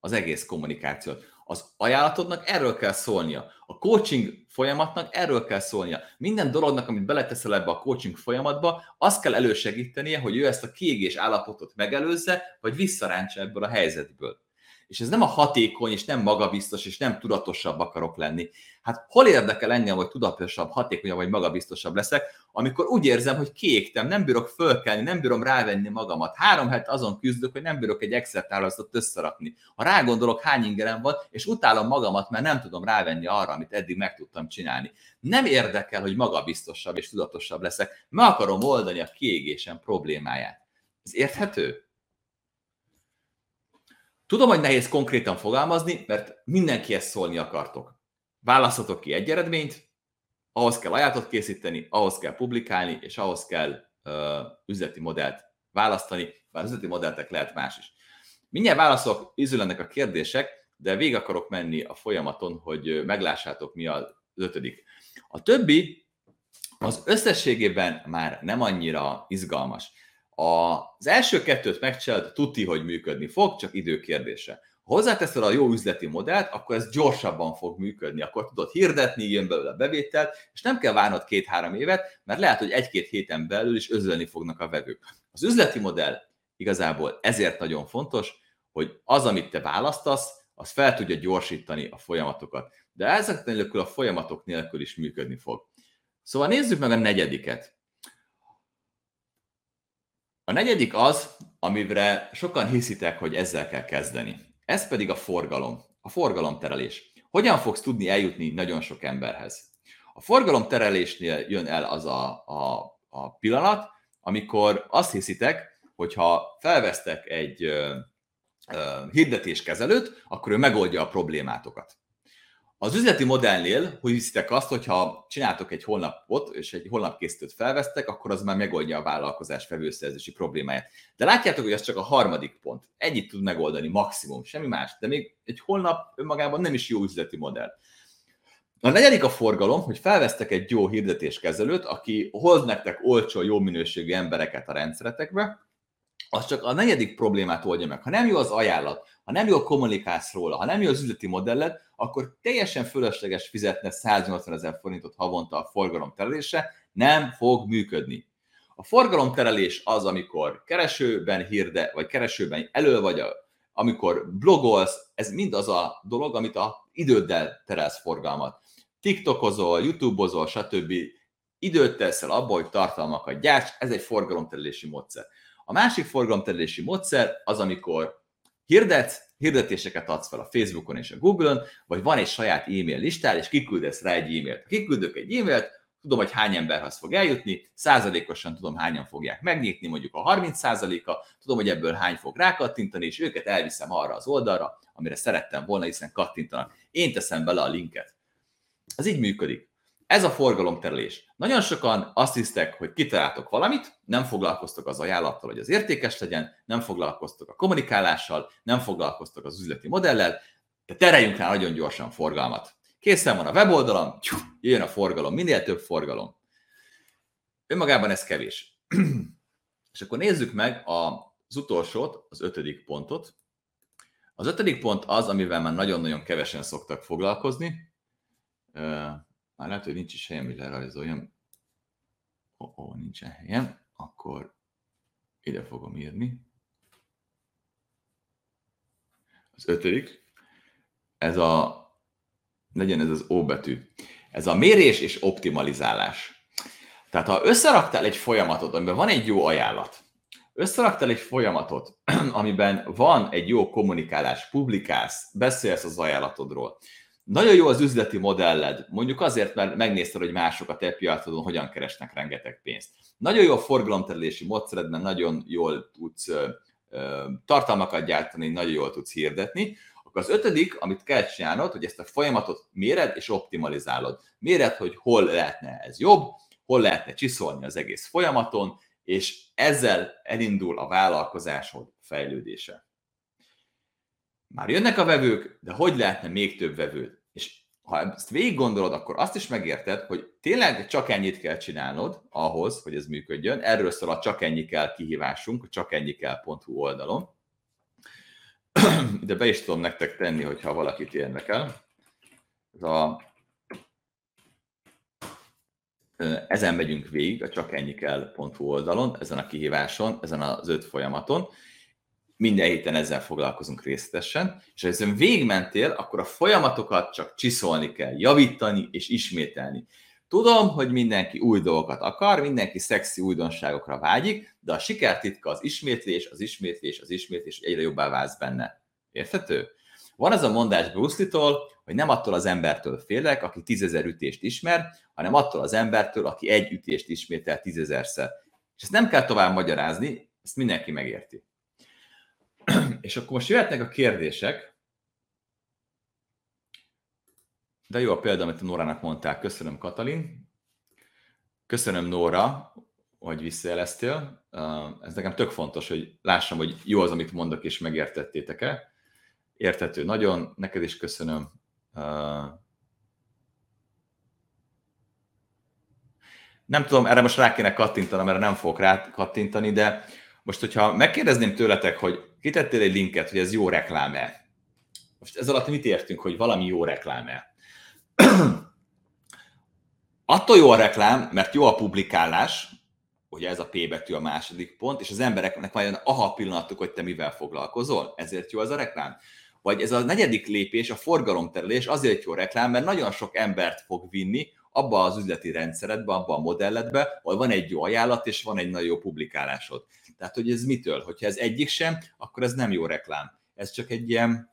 az egész kommunikációt. Az ajánlatodnak erről kell szólnia. A coaching folyamatnak erről kell szólnia. Minden dolognak, amit beleteszel ebbe a coaching folyamatba, azt kell elősegítenie, hogy ő ezt a kiégés állapotot megelőzze, vagy visszarántsa ebből a helyzetből. És ez nem a hatékony, és nem magabiztos, és nem tudatosabb akarok lenni. Hát hol érdekel engem, hogy tudatosabb, hatékonyabb, vagy magabiztosabb leszek, amikor úgy érzem, hogy kiégtem, nem bírok fölkelni, nem bírom rávenni magamat. Három het azon küzdök, hogy nem bírok egy Excel táblázatot összerakni. Ha rágondolok, hány ingerem van, és utálom magamat, mert nem tudom rávenni arra, amit eddig meg tudtam csinálni. Nem érdekel, hogy magabiztosabb és tudatosabb leszek, meg akarom oldani a kiégésem problémáját. Ez érthető? Tudom, hogy nehéz konkrétan fogalmazni, mert mindenkihez szólni akartok. Választhatok ki egy eredményt, ahhoz kell ajánlatot készíteni, ahhoz kell publikálni, és ahhoz kell uh, üzleti modellt választani, bár üzleti modelltek lehet más is. Mindjárt válaszolok, ízülnek a kérdések, de végig akarok menni a folyamaton, hogy meglássátok, mi az ötödik. A többi az összességében már nem annyira izgalmas. Az első kettőt megcsinálod, tuti, hogy működni fog, csak idő kérdése. Ha hozzáteszed a jó üzleti modellt, akkor ez gyorsabban fog működni, akkor tudod hirdetni, jön belőle a bevétel, és nem kell várnod két-három évet, mert lehet, hogy egy-két héten belül is özölni fognak a vevők. Az üzleti modell igazából ezért nagyon fontos, hogy az, amit te választasz, az fel tudja gyorsítani a folyamatokat. De ezek nélkül a folyamatok nélkül is működni fog. Szóval nézzük meg a negyediket. A negyedik az, amire sokan hiszitek, hogy ezzel kell kezdeni. Ez pedig a forgalom, a forgalomterelés. Hogyan fogsz tudni eljutni nagyon sok emberhez? A forgalomterelésnél jön el az a, a, a pillanat, amikor azt hiszitek, hogy ha felvesztek egy ö, ö, hirdetéskezelőt, akkor ő megoldja a problémátotokat. Az üzleti modellnél, hogy hiszitek azt, hogyha csináltok egy holnapot, és egy holnapkészítőt felvesztek, akkor az már megoldja a vállalkozás felvőszerzési problémáját. De látjátok, hogy ez csak a harmadik pont. Egyit tud megoldani maximum, semmi más. De még egy holnap önmagában nem is jó üzleti modell. A negyedik a forgalom, hogy felvesztek egy jó hirdetéskezelőt, aki hoz nektek olcsó, jó minőségű embereket a rendszeretekbe, az csak a negyedik problémát oldja meg. Ha nem jó az ajánlat, ha nem jól kommunikálsz róla, ha nem jó az üzleti modelled, akkor teljesen fölösleges fizetne 180 ezer forintot havonta a forgalomterelésre, nem fog működni. A forgalomterelés az, amikor keresőben hirde, vagy keresőben elő vagy, amikor blogolsz, ez mind az a dolog, amit a időddel terelsz forgalmat. TikTokozol, YouTubeozol, stb. Időt teszel abba, hogy tartalmakat gyárts, ez egy forgalomterelési módszer. A másik forgalomterelési módszer az, amikor hirdetsz, hirdetéseket adsz fel a Facebookon és a Google-on, vagy van egy saját e-mail listád, és kiküldesz rá egy e-mailt. Kiküldök egy e-mailt, tudom, hogy hány emberhez fog eljutni, százalékosan tudom, hányan fogják megnyitni, mondjuk a 30 százaléka, tudom, hogy ebből hány fog rákattintani, és őket elviszem arra az oldalra, amire szerettem volna, hiszen kattintanak. Én teszem bele a linket. Ez így működik. Ez a forgalomterelés. Nagyon sokan azt hisztek, hogy kitaláltok valamit, nem foglalkoztok az ajánlattal, hogy az értékes legyen, nem foglalkoztok a kommunikálással, nem foglalkoztok az üzleti modellel, de tereljünk rá nagyon gyorsan forgalmat. Készen van a weboldalam, jön a forgalom, minél több forgalom. Önmagában ez kevés. És akkor nézzük meg az utolsót, az ötödik pontot. Az ötödik pont az, amivel már nagyon-nagyon kevesen szoktak foglalkozni, már lehet, hogy nincs is helyem, hogy lerajzoljam. Ó, oh, oh, nincsen helyem, akkor ide fogom írni. Az ötödik, ez a, legyen ez az O betű. Ez a mérés és optimalizálás. Tehát ha összeraktál egy folyamatot, amiben van egy jó ajánlat, összeraktál egy folyamatot, amiben van egy jó kommunikálás, publikálsz, beszélsz az ajánlatodról, nagyon jó az üzleti modelled, mondjuk azért, mert megnézted, hogy mások a te piacodon hogyan keresnek rengeteg pénzt. Nagyon jó a forgalomterülési módszeredben, nagyon jól tudsz ö, ö, tartalmakat gyártani, nagyon jól tudsz hirdetni. Akkor az ötödik, amit kell csinálnod, hogy ezt a folyamatot méred és optimalizálod. Méred, hogy hol lehetne ez jobb, hol lehetne csiszolni az egész folyamaton, és ezzel elindul a vállalkozásod fejlődése. Már jönnek a vevők, de hogy lehetne még több vevőd? És ha ezt végig gondolod, akkor azt is megérted, hogy tényleg csak ennyit kell csinálnod ahhoz, hogy ez működjön. Erről szól a csak ennyi kell kihívásunk, a csak ennyi kell.hu oldalon. Ide be is tudom nektek tenni, hogyha valakit érdekel. Ez a, ezen megyünk végig a csak ennyi kell.hu oldalon, ezen a kihíváson, ezen az öt folyamaton, minden héten ezzel foglalkozunk részletesen, és ha ezen végmentél, akkor a folyamatokat csak csiszolni kell, javítani és ismételni. Tudom, hogy mindenki új dolgokat akar, mindenki szexi újdonságokra vágyik, de a siker titka az ismétlés, az ismétlés, az ismétlés, egyre jobbá válsz benne. Érthető? Van az a mondás Bruce Lee-tól, hogy nem attól az embertől félek, aki tízezer ütést ismer, hanem attól az embertől, aki egy ütést ismétel tízezerszer. És ezt nem kell tovább magyarázni, ezt mindenki megérti. És akkor most jöhetnek a kérdések. De jó a példa, amit a Nórának mondták. Köszönöm, Katalin. Köszönöm, Nóra, hogy visszajeleztél. Ez nekem tök fontos, hogy lássam, hogy jó az, amit mondok, és megértettétek-e. Értető nagyon, neked is köszönöm. Nem tudom, erre most rá kéne kattintanom, erre nem fogok rá kattintani, de most, hogyha megkérdezném tőletek, hogy kitettél egy linket, hogy ez jó reklám-e? Most ez alatt mit értünk, hogy valami jó reklám-e? Attól jó a reklám, mert jó a publikálás, ugye ez a P betű a második pont, és az embereknek majd aha pillanatuk, hogy te mivel foglalkozol, ezért jó az a reklám. Vagy ez a negyedik lépés, a forgalomterelés azért jó reklám, mert nagyon sok embert fog vinni abba az üzleti rendszeredbe, abba a modelledbe, ahol van egy jó ajánlat, és van egy nagyon jó publikálásod. Tehát, hogy ez mitől? Hogyha ez egyik sem, akkor ez nem jó reklám. Ez csak egy ilyen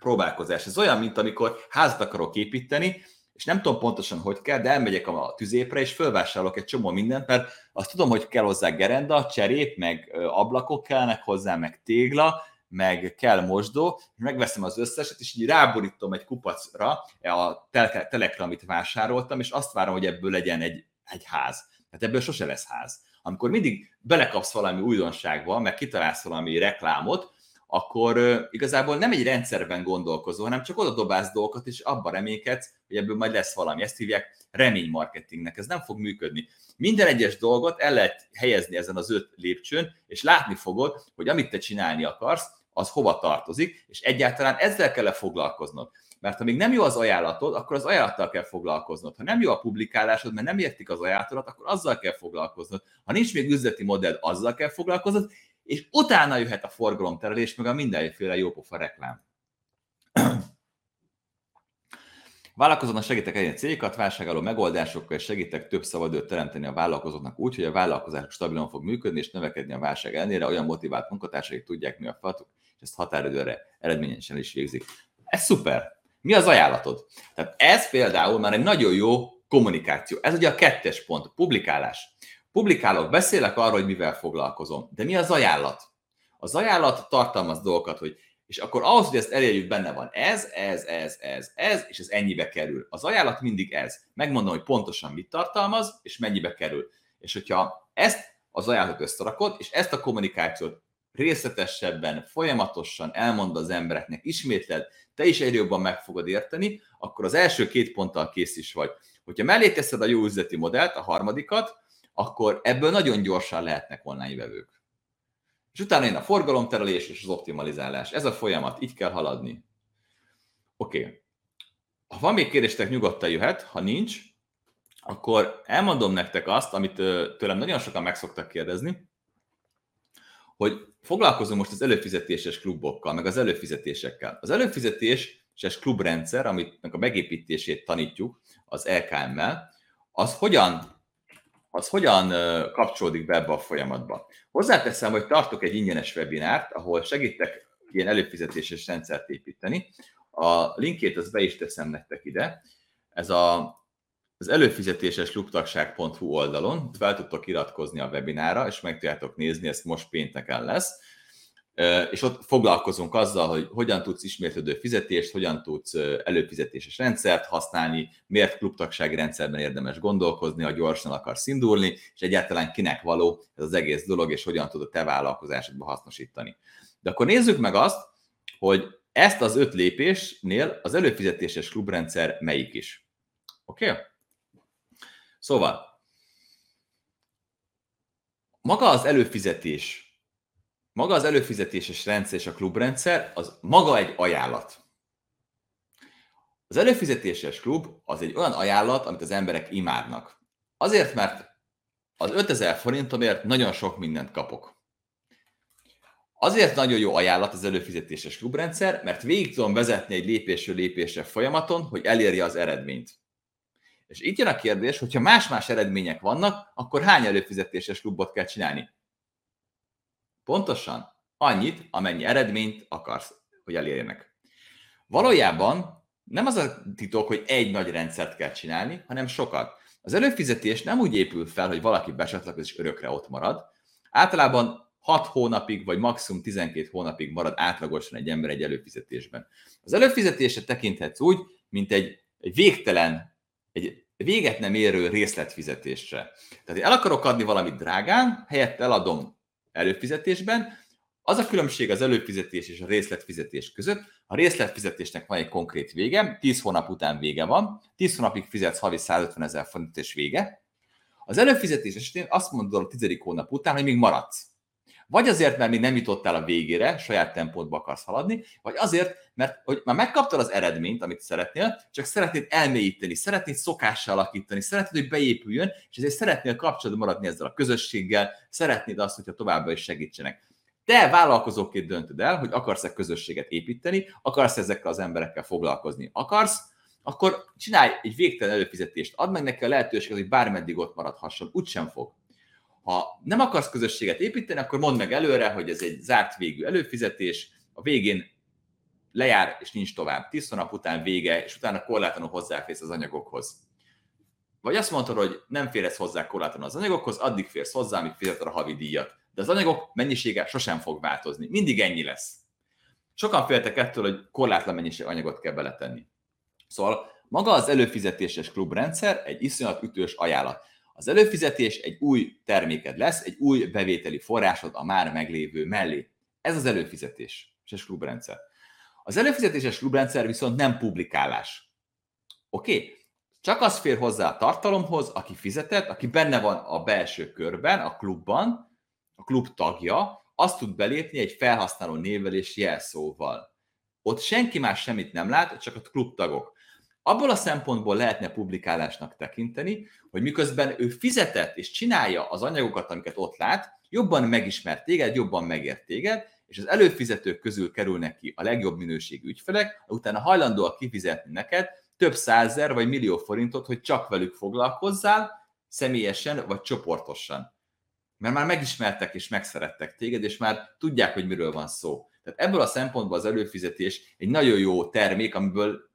próbálkozás. Ez olyan, mint amikor házat akarok építeni, és nem tudom pontosan, hogy kell, de elmegyek a tüzépre, és fölvásárolok egy csomó mindent, mert azt tudom, hogy kell hozzá gerenda, cserép, meg ablakok kellnek hozzá, meg tégla, meg kell mosdó, és megveszem az összeset, és így ráborítom egy kupacra a telekre, amit vásároltam, és azt várom, hogy ebből legyen egy, egy ház. Tehát ebből sose lesz ház. Amikor mindig belekapsz valami újdonságba, meg kitalálsz valami reklámot, akkor igazából nem egy rendszerben gondolkozol, hanem csak oda dobálsz dolgokat, és abba reménykedsz, hogy ebből majd lesz valami. Ezt hívják reménymarketingnek. Ez nem fog működni. Minden egyes dolgot el lehet helyezni ezen az öt lépcsőn, és látni fogod, hogy amit te csinálni akarsz, az hova tartozik, és egyáltalán ezzel kell -e foglalkoznod. Mert ha még nem jó az ajánlatod, akkor az ajánlattal kell foglalkoznod. Ha nem jó a publikálásod, mert nem értik az ajánlatodat, akkor azzal kell foglalkoznod. Ha nincs még üzleti modell, azzal kell foglalkoznod, és utána jöhet a forgalomterelés, meg a mindenféle jópofa reklám. Vállalkozónak segítek egy cégokat, válságálló megoldásokkal, és segítek több szabadőt teremteni a vállalkozóknak úgy, hogy a vállalkozás stabilan fog működni és növekedni a válság ellenére, olyan motivált munkatársaik tudják, mi a feladatuk, és ezt határidőre eredményesen is végzik. Ez szuper! Mi az ajánlatod? Tehát ez például már egy nagyon jó kommunikáció. Ez ugye a kettes pont, publikálás. Publikálok, beszélek arról, hogy mivel foglalkozom. De mi az ajánlat? Az ajánlat tartalmaz dolgokat, hogy és akkor ahhoz, hogy ezt elérjük, benne van ez, ez, ez, ez, ez, és ez ennyibe kerül. Az ajánlat mindig ez. Megmondom, hogy pontosan mit tartalmaz, és mennyibe kerül. És hogyha ezt az ajánlatot összerakod, és ezt a kommunikációt részletesebben, folyamatosan elmond az embereknek, ismétled, te is egyre jobban meg fogod érteni, akkor az első két ponttal kész is vagy. Hogyha mellé teszed a jó üzleti modellt, a harmadikat, akkor ebből nagyon gyorsan lehetnek online vevők. És utána jön a forgalomterelés és az optimalizálás. Ez a folyamat, így kell haladni. Oké. Okay. Ha van még kérdéstek, nyugodtan jöhet, ha nincs, akkor elmondom nektek azt, amit tőlem nagyon sokan meg szoktak kérdezni, hogy foglalkozom most az előfizetéses klubokkal, meg az előfizetésekkel. Az előfizetéses klubrendszer, amit a megépítését tanítjuk az LKM-mel, az hogyan az hogyan kapcsolódik be ebbe a folyamatba. Hozzáteszem, hogy tartok egy ingyenes webinárt, ahol segítek ilyen előfizetéses rendszert építeni. A linkét az be is teszem nektek ide. Ez a, az előfizetéses luptagság.hu oldalon fel tudtok iratkozni a webinára, és meg tudjátok nézni, ezt most pénteken lesz és ott foglalkozunk azzal, hogy hogyan tudsz ismétlődő fizetést, hogyan tudsz előfizetéses rendszert használni, miért klubtagsági rendszerben érdemes gondolkozni, ha gyorsan akarsz indulni, és egyáltalán kinek való ez az egész dolog, és hogyan tudod te vállalkozásodba hasznosítani. De akkor nézzük meg azt, hogy ezt az öt lépésnél az előfizetéses klubrendszer melyik is. Oké? Okay? Szóval, maga az előfizetés maga az előfizetéses rendszer és a klubrendszer, az maga egy ajánlat. Az előfizetéses klub az egy olyan ajánlat, amit az emberek imádnak. Azért, mert az 5000 forintomért nagyon sok mindent kapok. Azért nagyon jó ajánlat az előfizetéses klubrendszer, mert végig tudom vezetni egy lépésről lépésre folyamaton, hogy elérje az eredményt. És itt jön a kérdés, hogyha más-más eredmények vannak, akkor hány előfizetéses klubot kell csinálni? Pontosan annyit, amennyi eredményt akarsz, hogy elérjenek. Valójában nem az a titok, hogy egy nagy rendszert kell csinálni, hanem sokat. Az előfizetés nem úgy épül fel, hogy valaki becsatlakozik és örökre ott marad. Általában 6 hónapig, vagy maximum 12 hónapig marad átlagosan egy ember egy előfizetésben. Az előfizetésre tekinthetsz úgy, mint egy, egy végtelen, egy véget nem érő részletfizetésre. Tehát, el akarok adni valamit drágán, helyett eladom előfizetésben, az a különbség az előfizetés és a részletfizetés között. A részletfizetésnek van egy konkrét vége, 10 hónap után vége van, 10 hónapig fizetsz havi 150 ezer forint és vége. Az előfizetés esetén azt mondod a 10. hónap után, hogy még maradsz. Vagy azért, mert még nem jutottál a végére, saját tempódba akarsz haladni, vagy azért, mert hogy már megkaptad az eredményt, amit szeretnél, csak szeretnéd elmélyíteni, szeretnéd szokással alakítani, szeretnéd, hogy beépüljön, és ezért szeretnél kapcsolatban maradni ezzel a közösséggel, szeretnéd azt, hogyha továbbra is segítsenek. Te vállalkozóként döntöd el, hogy akarsz-e közösséget építeni, akarsz ezekkel az emberekkel foglalkozni, akarsz, akkor csinálj egy végtelen előfizetést, add meg neki a lehetőséget, hogy bármeddig ott maradhasson, úgysem fog. Ha nem akarsz közösséget építeni, akkor mondd meg előre, hogy ez egy zárt végű előfizetés, a végén lejár, és nincs tovább. Tíz hónap után vége, és utána korlátlanul hozzáférsz az anyagokhoz. Vagy azt mondtad, hogy nem férsz hozzá korlátlanul az anyagokhoz, addig férsz hozzá, amíg fizeted a havi díjat. De az anyagok mennyisége sosem fog változni. Mindig ennyi lesz. Sokan féltek ettől, hogy korlátlan mennyiség anyagot kell beletenni. Szóval maga az előfizetéses klubrendszer egy iszonyat ütős ajánlat. Az előfizetés egy új terméked lesz, egy új bevételi forrásod a már meglévő mellé. Ez az előfizetés és klubrendszer. Az előfizetéses klubrendszer viszont nem publikálás. Oké? Okay? Csak az fér hozzá a tartalomhoz, aki fizetett, aki benne van a belső körben, a klubban, a klub tagja, azt tud belépni egy felhasználó névvel és jelszóval. Ott senki más semmit nem lát, csak a klub tagok abból a szempontból lehetne publikálásnak tekinteni, hogy miközben ő fizetett és csinálja az anyagokat, amiket ott lát, jobban megismert téged, jobban megért téged, és az előfizetők közül kerülnek ki a legjobb minőségű ügyfelek, utána hajlandóak kifizetni neked több százer vagy millió forintot, hogy csak velük foglalkozzál, személyesen vagy csoportosan. Mert már megismertek és megszerettek téged, és már tudják, hogy miről van szó. Tehát ebből a szempontból az előfizetés egy nagyon jó termék, amiből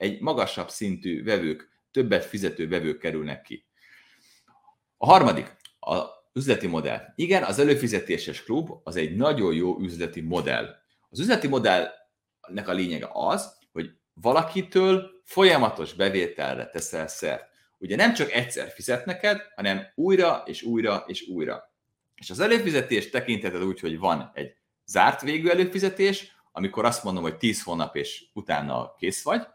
egy magasabb szintű vevők, többet fizető vevők kerülnek ki. A harmadik, a üzleti modell. Igen, az előfizetéses klub az egy nagyon jó üzleti modell. Az üzleti modellnek a lényege az, hogy valakitől folyamatos bevételre teszel szert. Ugye nem csak egyszer fizet neked, hanem újra és újra és újra. És az előfizetés tekinteted úgy, hogy van egy zárt végű előfizetés, amikor azt mondom, hogy 10 hónap és utána kész vagy,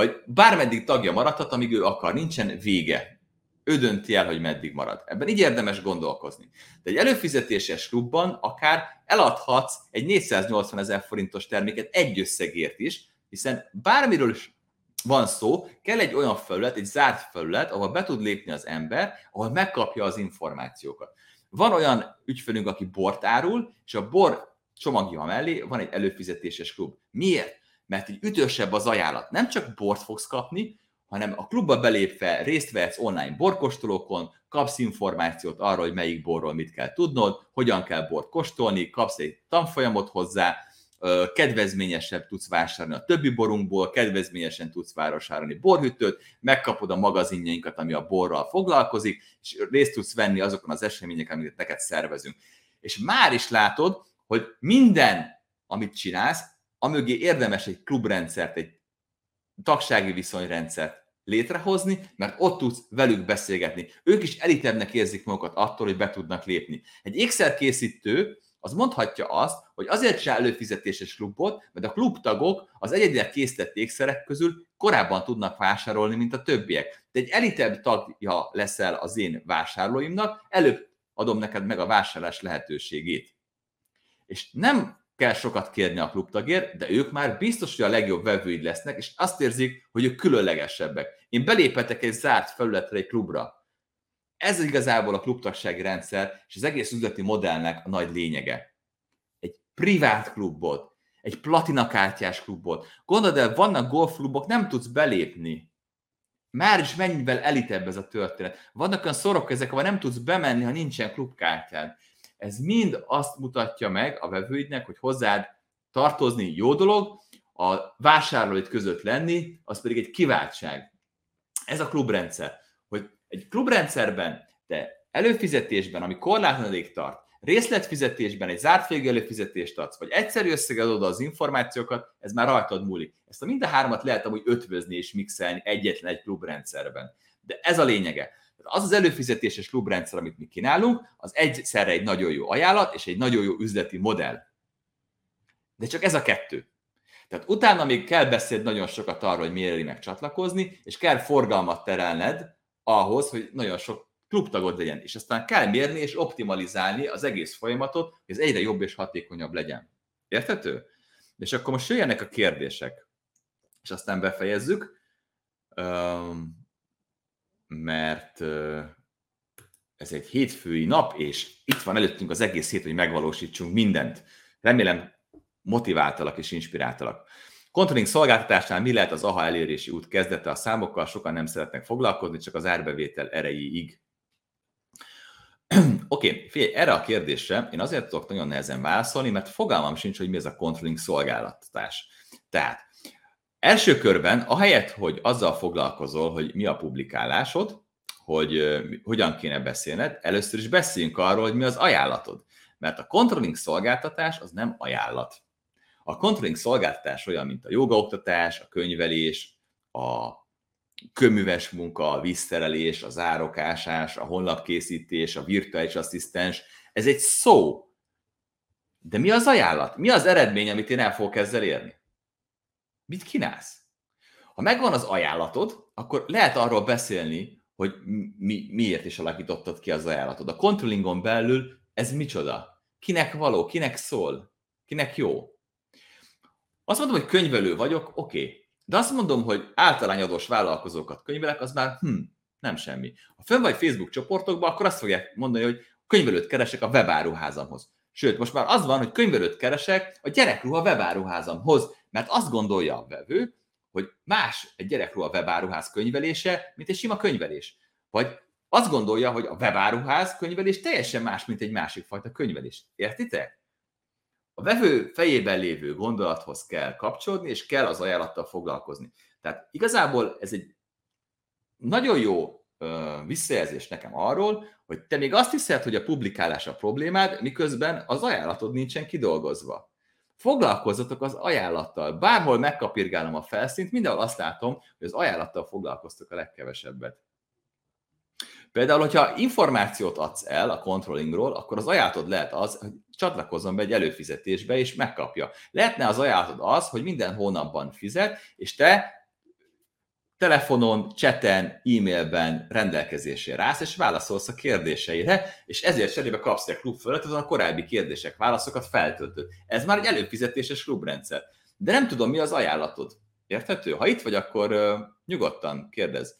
vagy bármeddig tagja maradhat, amíg ő akar, nincsen vége. Ő dönti el, hogy meddig marad. Ebben így érdemes gondolkozni. De egy előfizetéses klubban akár eladhatsz egy 480 ezer forintos terméket egy összegért is, hiszen bármiről is van szó, kell egy olyan felület, egy zárt felület, ahol be tud lépni az ember, ahol megkapja az információkat. Van olyan ügyfelünk, aki bort árul, és a bor csomagja mellé van egy előfizetéses klub. Miért? Mert így ütősebb az ajánlat. Nem csak bort fogsz kapni, hanem a klubba belépve részt vehetsz online borkostolókon, kapsz információt arról, hogy melyik borról mit kell tudnod, hogyan kell bort kóstolni, kapsz egy tanfolyamot hozzá, kedvezményesebb tudsz vásárolni a többi borunkból, kedvezményesen tudsz vásárolni borhűtőt, megkapod a magazinjainkat, ami a borral foglalkozik, és részt tudsz venni azokon az eseményeken, amiket neked szervezünk. És már is látod, hogy minden, amit csinálsz, amögé érdemes egy klubrendszert, egy tagsági viszonyrendszert létrehozni, mert ott tudsz velük beszélgetni. Ők is elitebbnek érzik magukat attól, hogy be tudnak lépni. Egy ékszer készítő az mondhatja azt, hogy azért csinál előfizetéses klubot, mert a klubtagok az egyedileg készített ékszerek közül korábban tudnak vásárolni, mint a többiek. De egy elitebb tagja leszel az én vásárlóimnak, előbb adom neked meg a vásárlás lehetőségét. És nem kell sokat kérni a klubtagért, de ők már biztos, hogy a legjobb vevőid lesznek, és azt érzik, hogy ők különlegesebbek. Én beléphetek egy zárt felületre, egy klubra. Ez igazából a klubtagsági rendszer, és az egész üzleti modellnek a nagy lényege. Egy privát klubot, egy platina kártyás klubot. Gondold el, vannak golfklubok, nem tudsz belépni. Már is mennyivel elitebb ez a történet. Vannak olyan szorok ezek, ahol nem tudsz bemenni, ha nincsen klubkártyád. Ez mind azt mutatja meg a vevőidnek, hogy hozzád tartozni jó dolog, a vásárlóid között lenni, az pedig egy kiváltság. Ez a klubrendszer. Hogy egy klubrendszerben te előfizetésben, ami korlátlanodék tart, részletfizetésben egy zárt végű előfizetést adsz, vagy egyszerű összeged oda az információkat, ez már rajtad múlik. Ezt a mind a hármat lehet amúgy ötvözni és mixelni egyetlen egy klubrendszerben. De ez a lényege. Az az előfizetéses klubrendszer, amit mi kínálunk, az egyszerre egy nagyon jó ajánlat és egy nagyon jó üzleti modell. De csak ez a kettő. Tehát utána még kell beszélni nagyon sokat arról, hogy miért meg csatlakozni, és kell forgalmat terelned ahhoz, hogy nagyon sok klubtagod legyen, és aztán kell mérni és optimalizálni az egész folyamatot, hogy ez egyre jobb és hatékonyabb legyen. Érthető? És akkor most jöjjenek a kérdések, és aztán befejezzük, mert ez egy hétfői nap, és itt van előttünk az egész hét, hogy megvalósítsunk mindent. Remélem motiváltalak és inspiráltalak. Controlling szolgáltatásnál mi lehet az AHA elérési út kezdete a számokkal, sokan nem szeretnek foglalkozni, csak az árbevétel erejéig. Oké, okay, erre a kérdésre én azért tudok nagyon nehezen válaszolni, mert fogalmam sincs, hogy mi ez a controlling szolgáltatás. Tehát első körben, ahelyett, hogy azzal foglalkozol, hogy mi a publikálásod, hogy hogyan kéne beszélned, először is beszéljünk arról, hogy mi az ajánlatod. Mert a controlling szolgáltatás az nem ajánlat. A controlling szolgáltatás olyan, mint a jogaoktatás, a könyvelés, a köműves munka, a vízterelés, az árokásás, a honlapkészítés, a virtuális asszisztens, ez egy szó. De mi az ajánlat? Mi az eredmény, amit én el fogok ezzel érni? Mit kínálsz? Ha megvan az ajánlatod, akkor lehet arról beszélni, hogy mi, miért is alakítottad ki az ajánlatod. A controllingon belül ez micsoda? Kinek való? Kinek szól? Kinek jó? Azt mondom, hogy könyvelő vagyok, oké. Okay. De azt mondom, hogy általányadós vállalkozókat könyvelek, az már hm, nem semmi. Ha fönn vagy Facebook csoportokban, akkor azt fogják mondani, hogy könyvelőt keresek a webáruházamhoz. Sőt, most már az van, hogy könyvelőt keresek a gyerekruha webáruházamhoz, mert azt gondolja a vevő, hogy más egy gyerekruha webáruház könyvelése, mint egy sima könyvelés. Vagy azt gondolja, hogy a webáruház könyvelés teljesen más, mint egy másik fajta könyvelés. Értitek? A vevő fejében lévő gondolathoz kell kapcsolódni, és kell az ajánlattal foglalkozni. Tehát igazából ez egy nagyon jó visszajelzés nekem arról, hogy te még azt hiszed, hogy a publikálás a problémád, miközben az ajánlatod nincsen kidolgozva. Foglalkozzatok az ajánlattal. Bárhol megkapirgálom a felszínt, mindenhol azt látom, hogy az ajánlattal foglalkoztok a legkevesebbet. Például, hogyha információt adsz el a controllingról, akkor az ajánlatod lehet az, hogy csatlakozzon be egy előfizetésbe, és megkapja. Lehetne az ajánlatod az, hogy minden hónapban fizet, és te telefonon, chaten, e-mailben rendelkezésére állsz, és válaszolsz a kérdéseire, és ezért cserébe kapsz egy klub fölött, azon a korábbi kérdések, válaszokat feltöltöd. Ez már egy előfizetéses klubrendszer. De nem tudom, mi az ajánlatod. Érthető? Ha itt vagy, akkor uh, nyugodtan kérdez.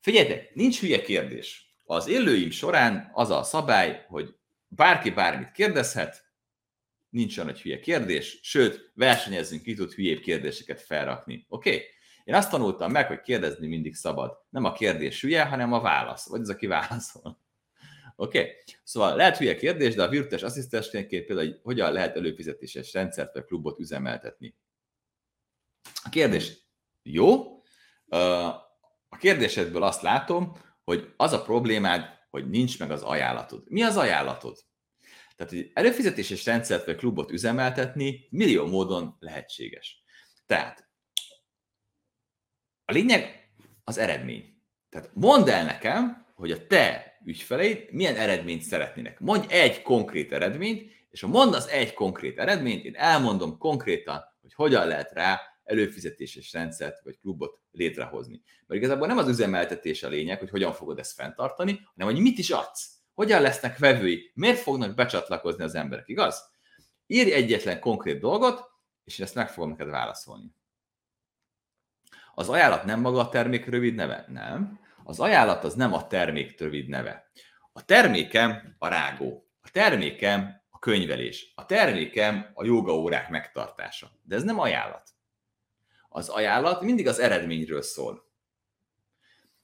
Figyeljetek, nincs hülye kérdés. Az élőim során az a szabály, hogy bárki bármit kérdezhet, nincs olyan, hogy hülye kérdés, sőt, versenyezzünk, ki tud hülyébb kérdéseket felrakni. Oké? Okay? Én azt tanultam meg, hogy kérdezni mindig szabad. Nem a kérdés hülye, hanem a válasz, vagy az, aki válaszol. Oké? Okay? Szóval lehet hülye kérdés, de a virtuális asszisztensként például, hogy hogyan lehet előfizetéses rendszert vagy klubot üzemeltetni. A kérdés jó, a kérdésedből azt látom, hogy az a problémád, hogy nincs meg az ajánlatod. Mi az ajánlatod? Tehát, hogy előfizetéses rendszert vagy klubot üzemeltetni millió módon lehetséges. Tehát a lényeg az eredmény. Tehát mondd el nekem, hogy a te ügyfeleid milyen eredményt szeretnének. Mondj egy konkrét eredményt, és ha mondasz egy konkrét eredményt, én elmondom konkrétan, hogy hogyan lehet rá előfizetéses rendszert vagy klubot létrehozni. Mert igazából nem az üzemeltetés a lényeg, hogy hogyan fogod ezt fenntartani, hanem hogy mit is adsz. Hogyan lesznek vevői, miért fognak becsatlakozni az emberek, igaz? Írj egyetlen konkrét dolgot, és én ezt meg fogom neked válaszolni. Az ajánlat nem maga a termék rövid neve? Nem. Az ajánlat az nem a termék rövid neve. A termékem a rágó. A termékem a könyvelés. A termékem a jogaórák megtartása. De ez nem ajánlat. Az ajánlat mindig az eredményről szól.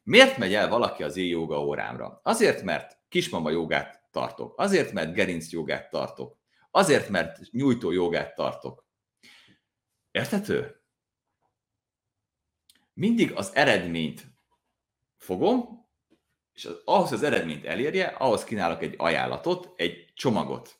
Miért megy el valaki az én joga órámra? Azért, mert kismama jogát tartok. Azért, mert gerinc jogát tartok. Azért, mert nyújtó jogát tartok. Érthető? Mindig az eredményt fogom, és az, ahhoz az eredményt elérje, ahhoz kínálok egy ajánlatot, egy csomagot.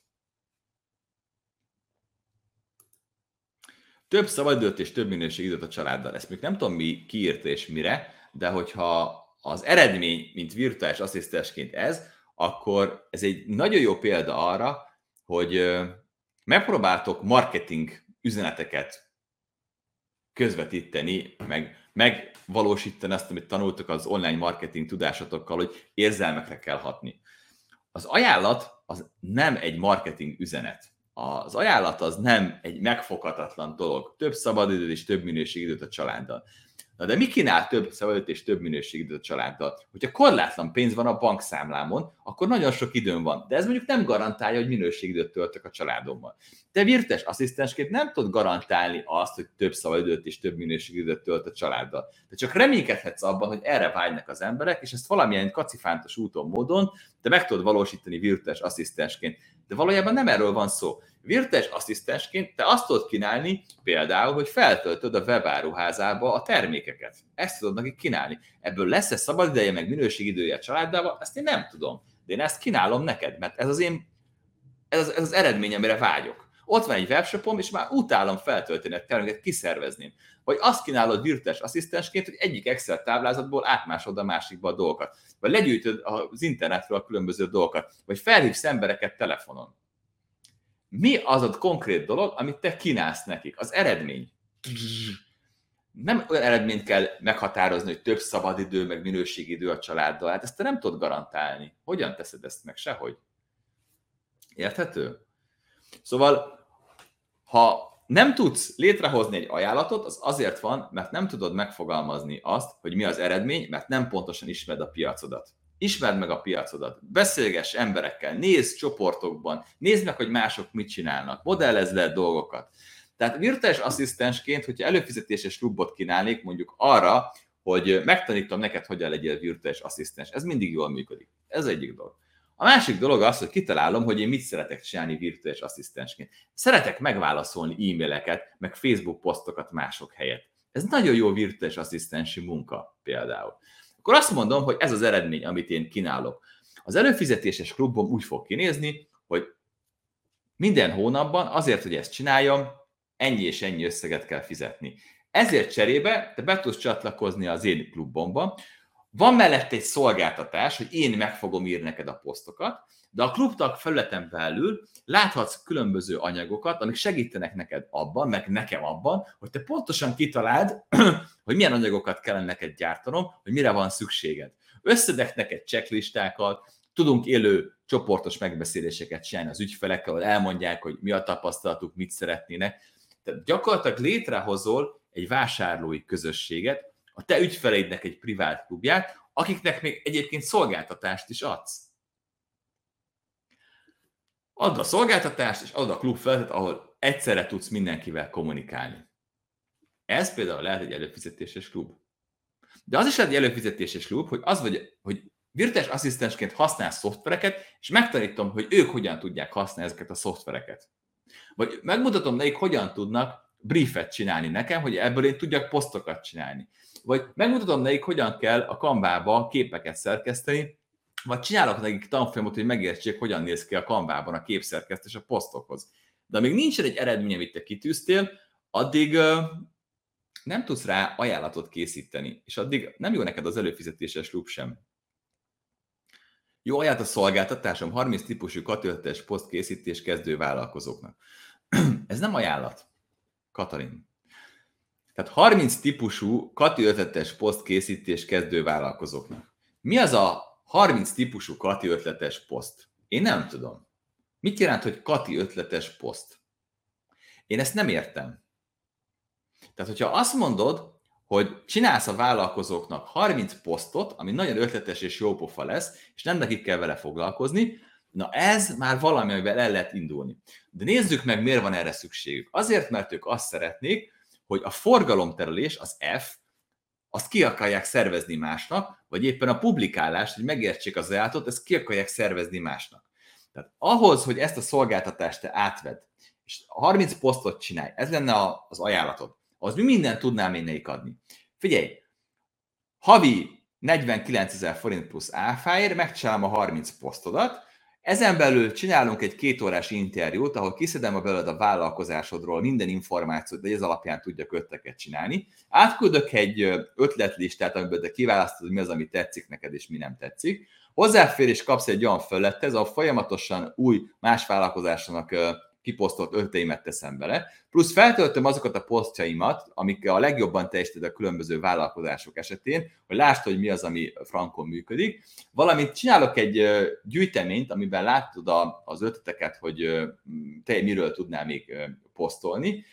Több szabadidőt és több minőségidőt a családdal. Ezt még nem tudom, mi kiírta és mire, de hogyha az eredmény, mint virtuális asszisztensként ez, akkor ez egy nagyon jó példa arra, hogy megpróbáltok marketing üzeneteket közvetíteni, meg megvalósítani azt, amit tanultok az online marketing tudásotokkal, hogy érzelmekre kell hatni. Az ajánlat az nem egy marketing üzenet. Az ajánlat az nem egy megfoghatatlan dolog. Több szabadidőt és több minőségidőt a családdal. Na de mi kínál több szabadidőt és több minőségidőt a családdal? Hogyha korlátlan pénz van a bankszámlámon, akkor nagyon sok időm van. De ez mondjuk nem garantálja, hogy minőségidőt töltök a családommal. Te virtuális asszisztensként nem tudod garantálni azt, hogy több szabadidőt és több minőségidőt tölt a családdal. De csak reménykedhetsz abban, hogy erre vágynak az emberek, és ezt valamilyen kacifántos úton, módon te meg tudod valósítani virtuális asszisztensként. De valójában nem erről van szó. Virtuális asszisztensként te azt tudod kínálni, például, hogy feltöltöd a webáruházába a termékeket. Ezt tudod neki kínálni. Ebből lesz-e szabad ideje, meg minőségidője a családdával, ezt én nem tudom. De én ezt kínálom neked, mert ez az én ez az, ez az eredmény, amire vágyok. Ott van egy webshopom, és már utálom feltölteni a terméket, kiszervezni. Vagy azt kínálod virtuális asszisztensként, hogy egyik Excel táblázatból átmásod a másikba a dolgokat. Vagy legyűjtöd az internetről a különböző dolgokat. Vagy felhívsz embereket telefonon. Mi az a konkrét dolog, amit te kínálsz nekik? Az eredmény. Nem olyan eredményt kell meghatározni, hogy több szabadidő, meg minőségidő a családdal. Hát ezt te nem tudod garantálni. Hogyan teszed ezt meg? Sehogy. Érthető? Szóval, ha nem tudsz létrehozni egy ajánlatot, az azért van, mert nem tudod megfogalmazni azt, hogy mi az eredmény, mert nem pontosan ismered a piacodat. Ismerd meg a piacodat, beszélgess emberekkel, nézd csoportokban, nézd meg, hogy mások mit csinálnak, modellezd le dolgokat. Tehát virtuális asszisztensként, hogyha előfizetéses klubot kínálnék, mondjuk arra, hogy megtanítom neked, hogyan legyél virtuális asszisztens, ez mindig jól működik. Ez egyik dolog. A másik dolog az, hogy kitalálom, hogy én mit szeretek csinálni virtuális asszisztensként. Szeretek megválaszolni e-maileket, meg Facebook posztokat mások helyett. Ez nagyon jó virtuális asszisztensi munka például. Akkor azt mondom, hogy ez az eredmény, amit én kínálok. Az előfizetéses klubom úgy fog kinézni, hogy minden hónapban azért, hogy ezt csináljam, ennyi és ennyi összeget kell fizetni. Ezért cserébe te be tudsz csatlakozni az én klubomba, van mellett egy szolgáltatás, hogy én meg fogom írni neked a posztokat, de a klubtag felületen belül láthatsz különböző anyagokat, amik segítenek neked abban, meg nekem abban, hogy te pontosan kitaláld, hogy milyen anyagokat kellene neked gyártanom, hogy mire van szükséged. Összedek neked checklistákat, tudunk élő csoportos megbeszéléseket csinálni az ügyfelekkel, ahol elmondják, hogy mi a tapasztalatuk, mit szeretnének. Tehát gyakorlatilag létrehozol egy vásárlói közösséget, a te ügyfeleidnek egy privát klubját, akiknek még egyébként szolgáltatást is adsz. Add a szolgáltatást, és add a klub feladatot, ahol egyszerre tudsz mindenkivel kommunikálni. Ez például lehet egy előfizetéses klub. De az is lehet egy előfizetéses klub, hogy az vagy, hogy virtuális asszisztensként használsz szoftvereket, és megtanítom, hogy ők hogyan tudják használni ezeket a szoftvereket. Vagy megmutatom nekik, hogyan tudnak briefet csinálni nekem, hogy ebből én tudjak posztokat csinálni vagy megmutatom nekik, hogyan kell a kanvába képeket szerkeszteni, vagy csinálok nekik tanfolyamot, hogy megértsék, hogyan néz ki a kanvában a képszerkesztés a posztokhoz. De amíg nincsen egy eredmény, amit te kitűztél, addig nem tudsz rá ajánlatot készíteni, és addig nem jó neked az előfizetéses loop sem. Jó ajánlat a szolgáltatásom 30 típusú katöltes poszt készítés kezdő vállalkozóknak. Ez nem ajánlat, Katalin. Tehát 30 típusú Kati ötletes poszt készítés kezdő vállalkozóknak. Mi az a 30 típusú Kati ötletes poszt? Én nem tudom. Mit jelent, hogy Kati ötletes poszt? Én ezt nem értem. Tehát, hogyha azt mondod, hogy csinálsz a vállalkozóknak 30 posztot, ami nagyon ötletes és jó pofa lesz, és nem nekik kell vele foglalkozni, Na ez már valami, amivel el lehet indulni. De nézzük meg, miért van erre szükségük. Azért, mert ők azt szeretnék, hogy a forgalomterelés, az F, azt ki akarják szervezni másnak, vagy éppen a publikálást, hogy megértsék az ajánlatot, ezt ki akarják szervezni másnak. Tehát ahhoz, hogy ezt a szolgáltatást te átved, és 30 posztot csinálj, ez lenne az ajánlatod, az mi mindent tudnám én adni. Figyelj, havi 49 ezer forint plusz áfáért megcsinálom a 30 posztodat, ezen belül csinálunk egy kétórás interjút, ahol kiszedem a belőled a vállalkozásodról minden információt, de ez alapján tudja ötleteket csinálni. Átküldök egy ötletlistát, amiben te kiválasztod, hogy mi az, ami tetszik neked, és mi nem tetszik. Hozzáférés kapsz egy olyan felülethez, ahol folyamatosan új más vállalkozásnak kiposztolt ötleteimet teszem bele, plusz feltöltöm azokat a posztjaimat, amik a legjobban teljesíted a különböző vállalkozások esetén, hogy lásd, hogy mi az, ami frankon működik, valamint csinálok egy gyűjteményt, amiben látod az ötleteket, hogy te miről tudnál még posztolni,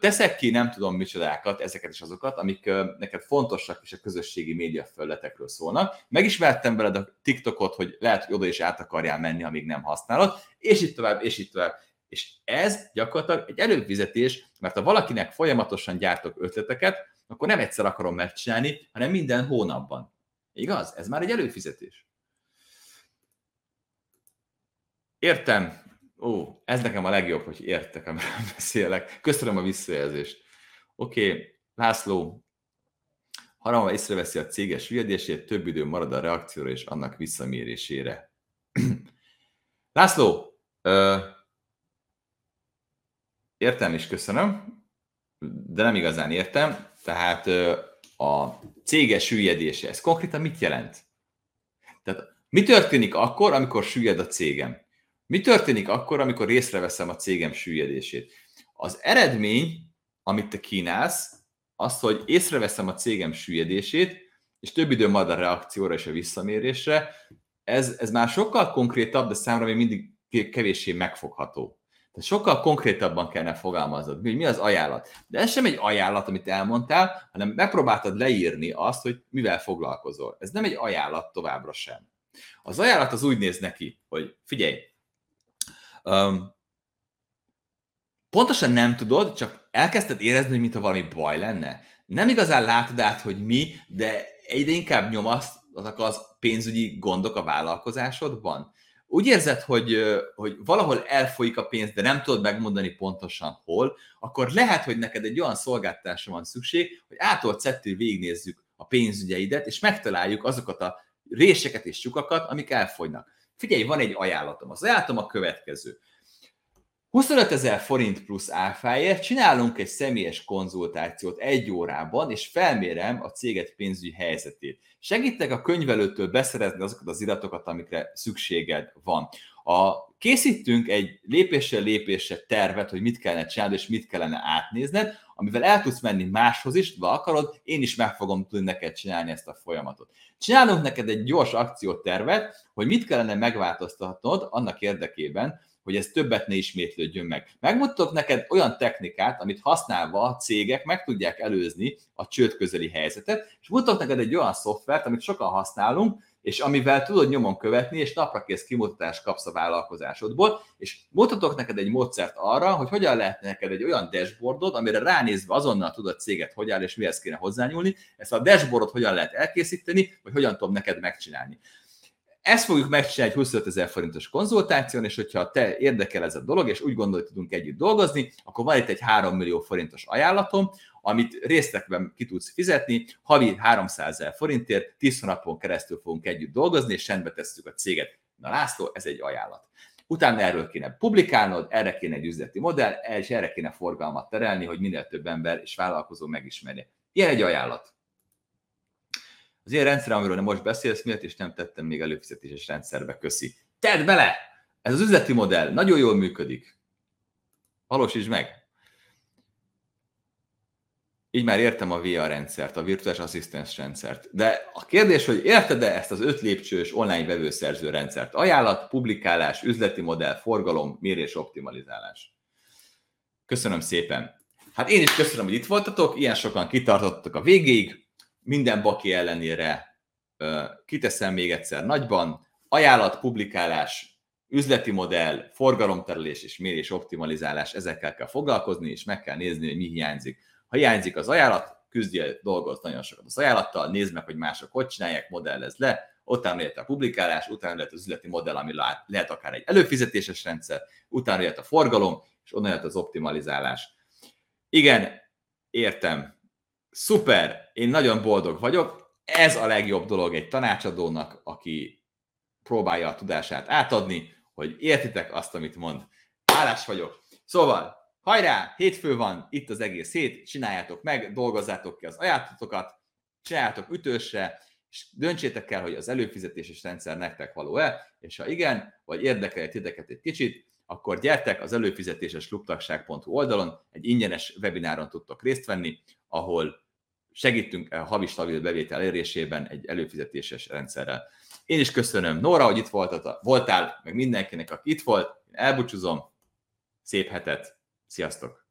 Teszek ki nem tudom micsodákat, ezeket és azokat, amik neked fontosak és a közösségi média felületekről szólnak. Megismertem veled a TikTokot, hogy lehet, hogy oda is át akarjál menni, amíg nem használod, és itt tovább, és itt tovább. És ez gyakorlatilag egy előfizetés, mert ha valakinek folyamatosan gyártok ötleteket, akkor nem egyszer akarom megcsinálni, hanem minden hónapban. Igaz? Ez már egy előfizetés. Értem. Ó, ez nekem a legjobb, hogy értek, amiről beszélek. Köszönöm a visszajelzést. Oké, okay. László, Harama észreveszi a céges hülyedését, több idő marad a reakcióra és annak visszamérésére. László, értem és köszönöm, de nem igazán értem. Tehát a céges süllyedése, ez konkrétan mit jelent? Tehát mi történik akkor, amikor süllyed a cégem? Mi történik akkor, amikor észreveszem a cégem süllyedését? Az eredmény, amit te kínálsz, az, hogy észreveszem a cégem süllyedését, és több idő marad a reakcióra és a visszamérésre, ez, ez már sokkal konkrétabb, de számomra még mindig kevéssé megfogható. Tehát sokkal konkrétabban kellene fogalmaznod, hogy mi az ajánlat. De ez sem egy ajánlat, amit elmondtál, hanem megpróbáltad leírni azt, hogy mivel foglalkozol. Ez nem egy ajánlat továbbra sem. Az ajánlat az úgy néz neki, hogy figyelj, um, pontosan nem tudod, csak elkezdted érezni, hogy mintha valami baj lenne. Nem igazán látod át, hogy mi, de egyre inkább nyomaszt azok az pénzügyi gondok a vállalkozásodban úgy érzed, hogy, hogy valahol elfolyik a pénz, de nem tudod megmondani pontosan hol, akkor lehet, hogy neked egy olyan szolgáltatásra van szükség, hogy ától szettől végignézzük a pénzügyeidet, és megtaláljuk azokat a réseket és lyukakat, amik elfogynak. Figyelj, van egy ajánlatom. Az ajánlatom a következő. 25 ezer forint plusz áfáért csinálunk egy személyes konzultációt egy órában, és felmérem a céget pénzügyi helyzetét. Segítek a könyvelőtől beszerezni azokat az iratokat, amikre szükséged van. A, készítünk egy lépéssel lépésre tervet, hogy mit kellene csinálni, és mit kellene átnézned, amivel el tudsz menni máshoz is, ha akarod, én is meg fogom tudni neked csinálni ezt a folyamatot. Csinálunk neked egy gyors akciótervet, hogy mit kellene megváltoztatnod annak érdekében, hogy ez többet ne ismétlődjön meg. Megmutatok neked olyan technikát, amit használva a cégek meg tudják előzni a csőd közeli helyzetet, és mutatok neked egy olyan szoftvert, amit sokan használunk, és amivel tudod nyomon követni, és napra kész kimutatást kapsz a vállalkozásodból, és mutatok neked egy módszert arra, hogy hogyan lehet neked egy olyan dashboardot, amire ránézve azonnal tudod céget hogy áll, és mihez kéne hozzányúlni, ezt a dashboardot hogyan lehet elkészíteni, vagy hogyan tudom neked megcsinálni. Ezt fogjuk megcsinálni egy 25 ezer forintos konzultáción, és hogyha te érdekel ez a dolog, és úgy gondolod, hogy tudunk együtt dolgozni, akkor van itt egy 3 millió forintos ajánlatom, amit részletekben ki tudsz fizetni, havi 300 ezer forintért, 10 hónapon keresztül fogunk együtt dolgozni, és rendbe tesszük a céget. Na László, ez egy ajánlat. Utána erről kéne publikálnod, erre kéne egy üzleti modell, és erre kéne forgalmat terelni, hogy minél több ember és vállalkozó megismerje. Ilyen egy ajánlat. Az ilyen rendszer, amiről most beszélsz, miért is nem tettem még előfizetéses rendszerbe, köszi. Tedd bele! Ez az üzleti modell nagyon jól működik. Valósítsd meg! Így már értem a VR rendszert, a virtuális asszisztens rendszert. De a kérdés, hogy érted-e ezt az öt lépcsős online vevőszerző rendszert? Ajánlat, publikálás, üzleti modell, forgalom, mérés, optimalizálás. Köszönöm szépen. Hát én is köszönöm, hogy itt voltatok, ilyen sokan kitartottak a végéig minden baki ellenére kiteszem még egyszer nagyban, ajánlat, publikálás, üzleti modell, forgalomterelés és mérés optimalizálás, ezekkel kell foglalkozni, és meg kell nézni, hogy mi hiányzik. Ha hiányzik az ajánlat, küzdjél, dolgoz nagyon sokat az ajánlattal, nézd meg, hogy mások hogy csinálják, modellez le, utána lehet a publikálás, utána lehet az üzleti modell, ami lehet akár egy előfizetéses rendszer, utána lehet a forgalom, és onnan lehet az optimalizálás. Igen, értem. Szuper, én nagyon boldog vagyok. Ez a legjobb dolog egy tanácsadónak, aki próbálja a tudását átadni, hogy értitek azt, amit mond. Hálás vagyok. Szóval, hajrá, hétfő van, itt az egész hét, csináljátok meg, dolgozzátok ki az ajánlatokat, csináljátok ütősre, és döntsétek el, hogy az előfizetéses rendszer nektek való-e, és ha igen, vagy érdekel titeket egy kicsit, akkor gyertek az előfizetéses klubtagság.hu oldalon, egy ingyenes webináron tudtok részt venni, ahol segítünk a havi stabil bevétel elérésében egy előfizetéses rendszerrel. Én is köszönöm Nóra, hogy itt voltál, voltál, meg mindenkinek, aki itt volt. Én elbúcsúzom. Szép hetet. Sziasztok!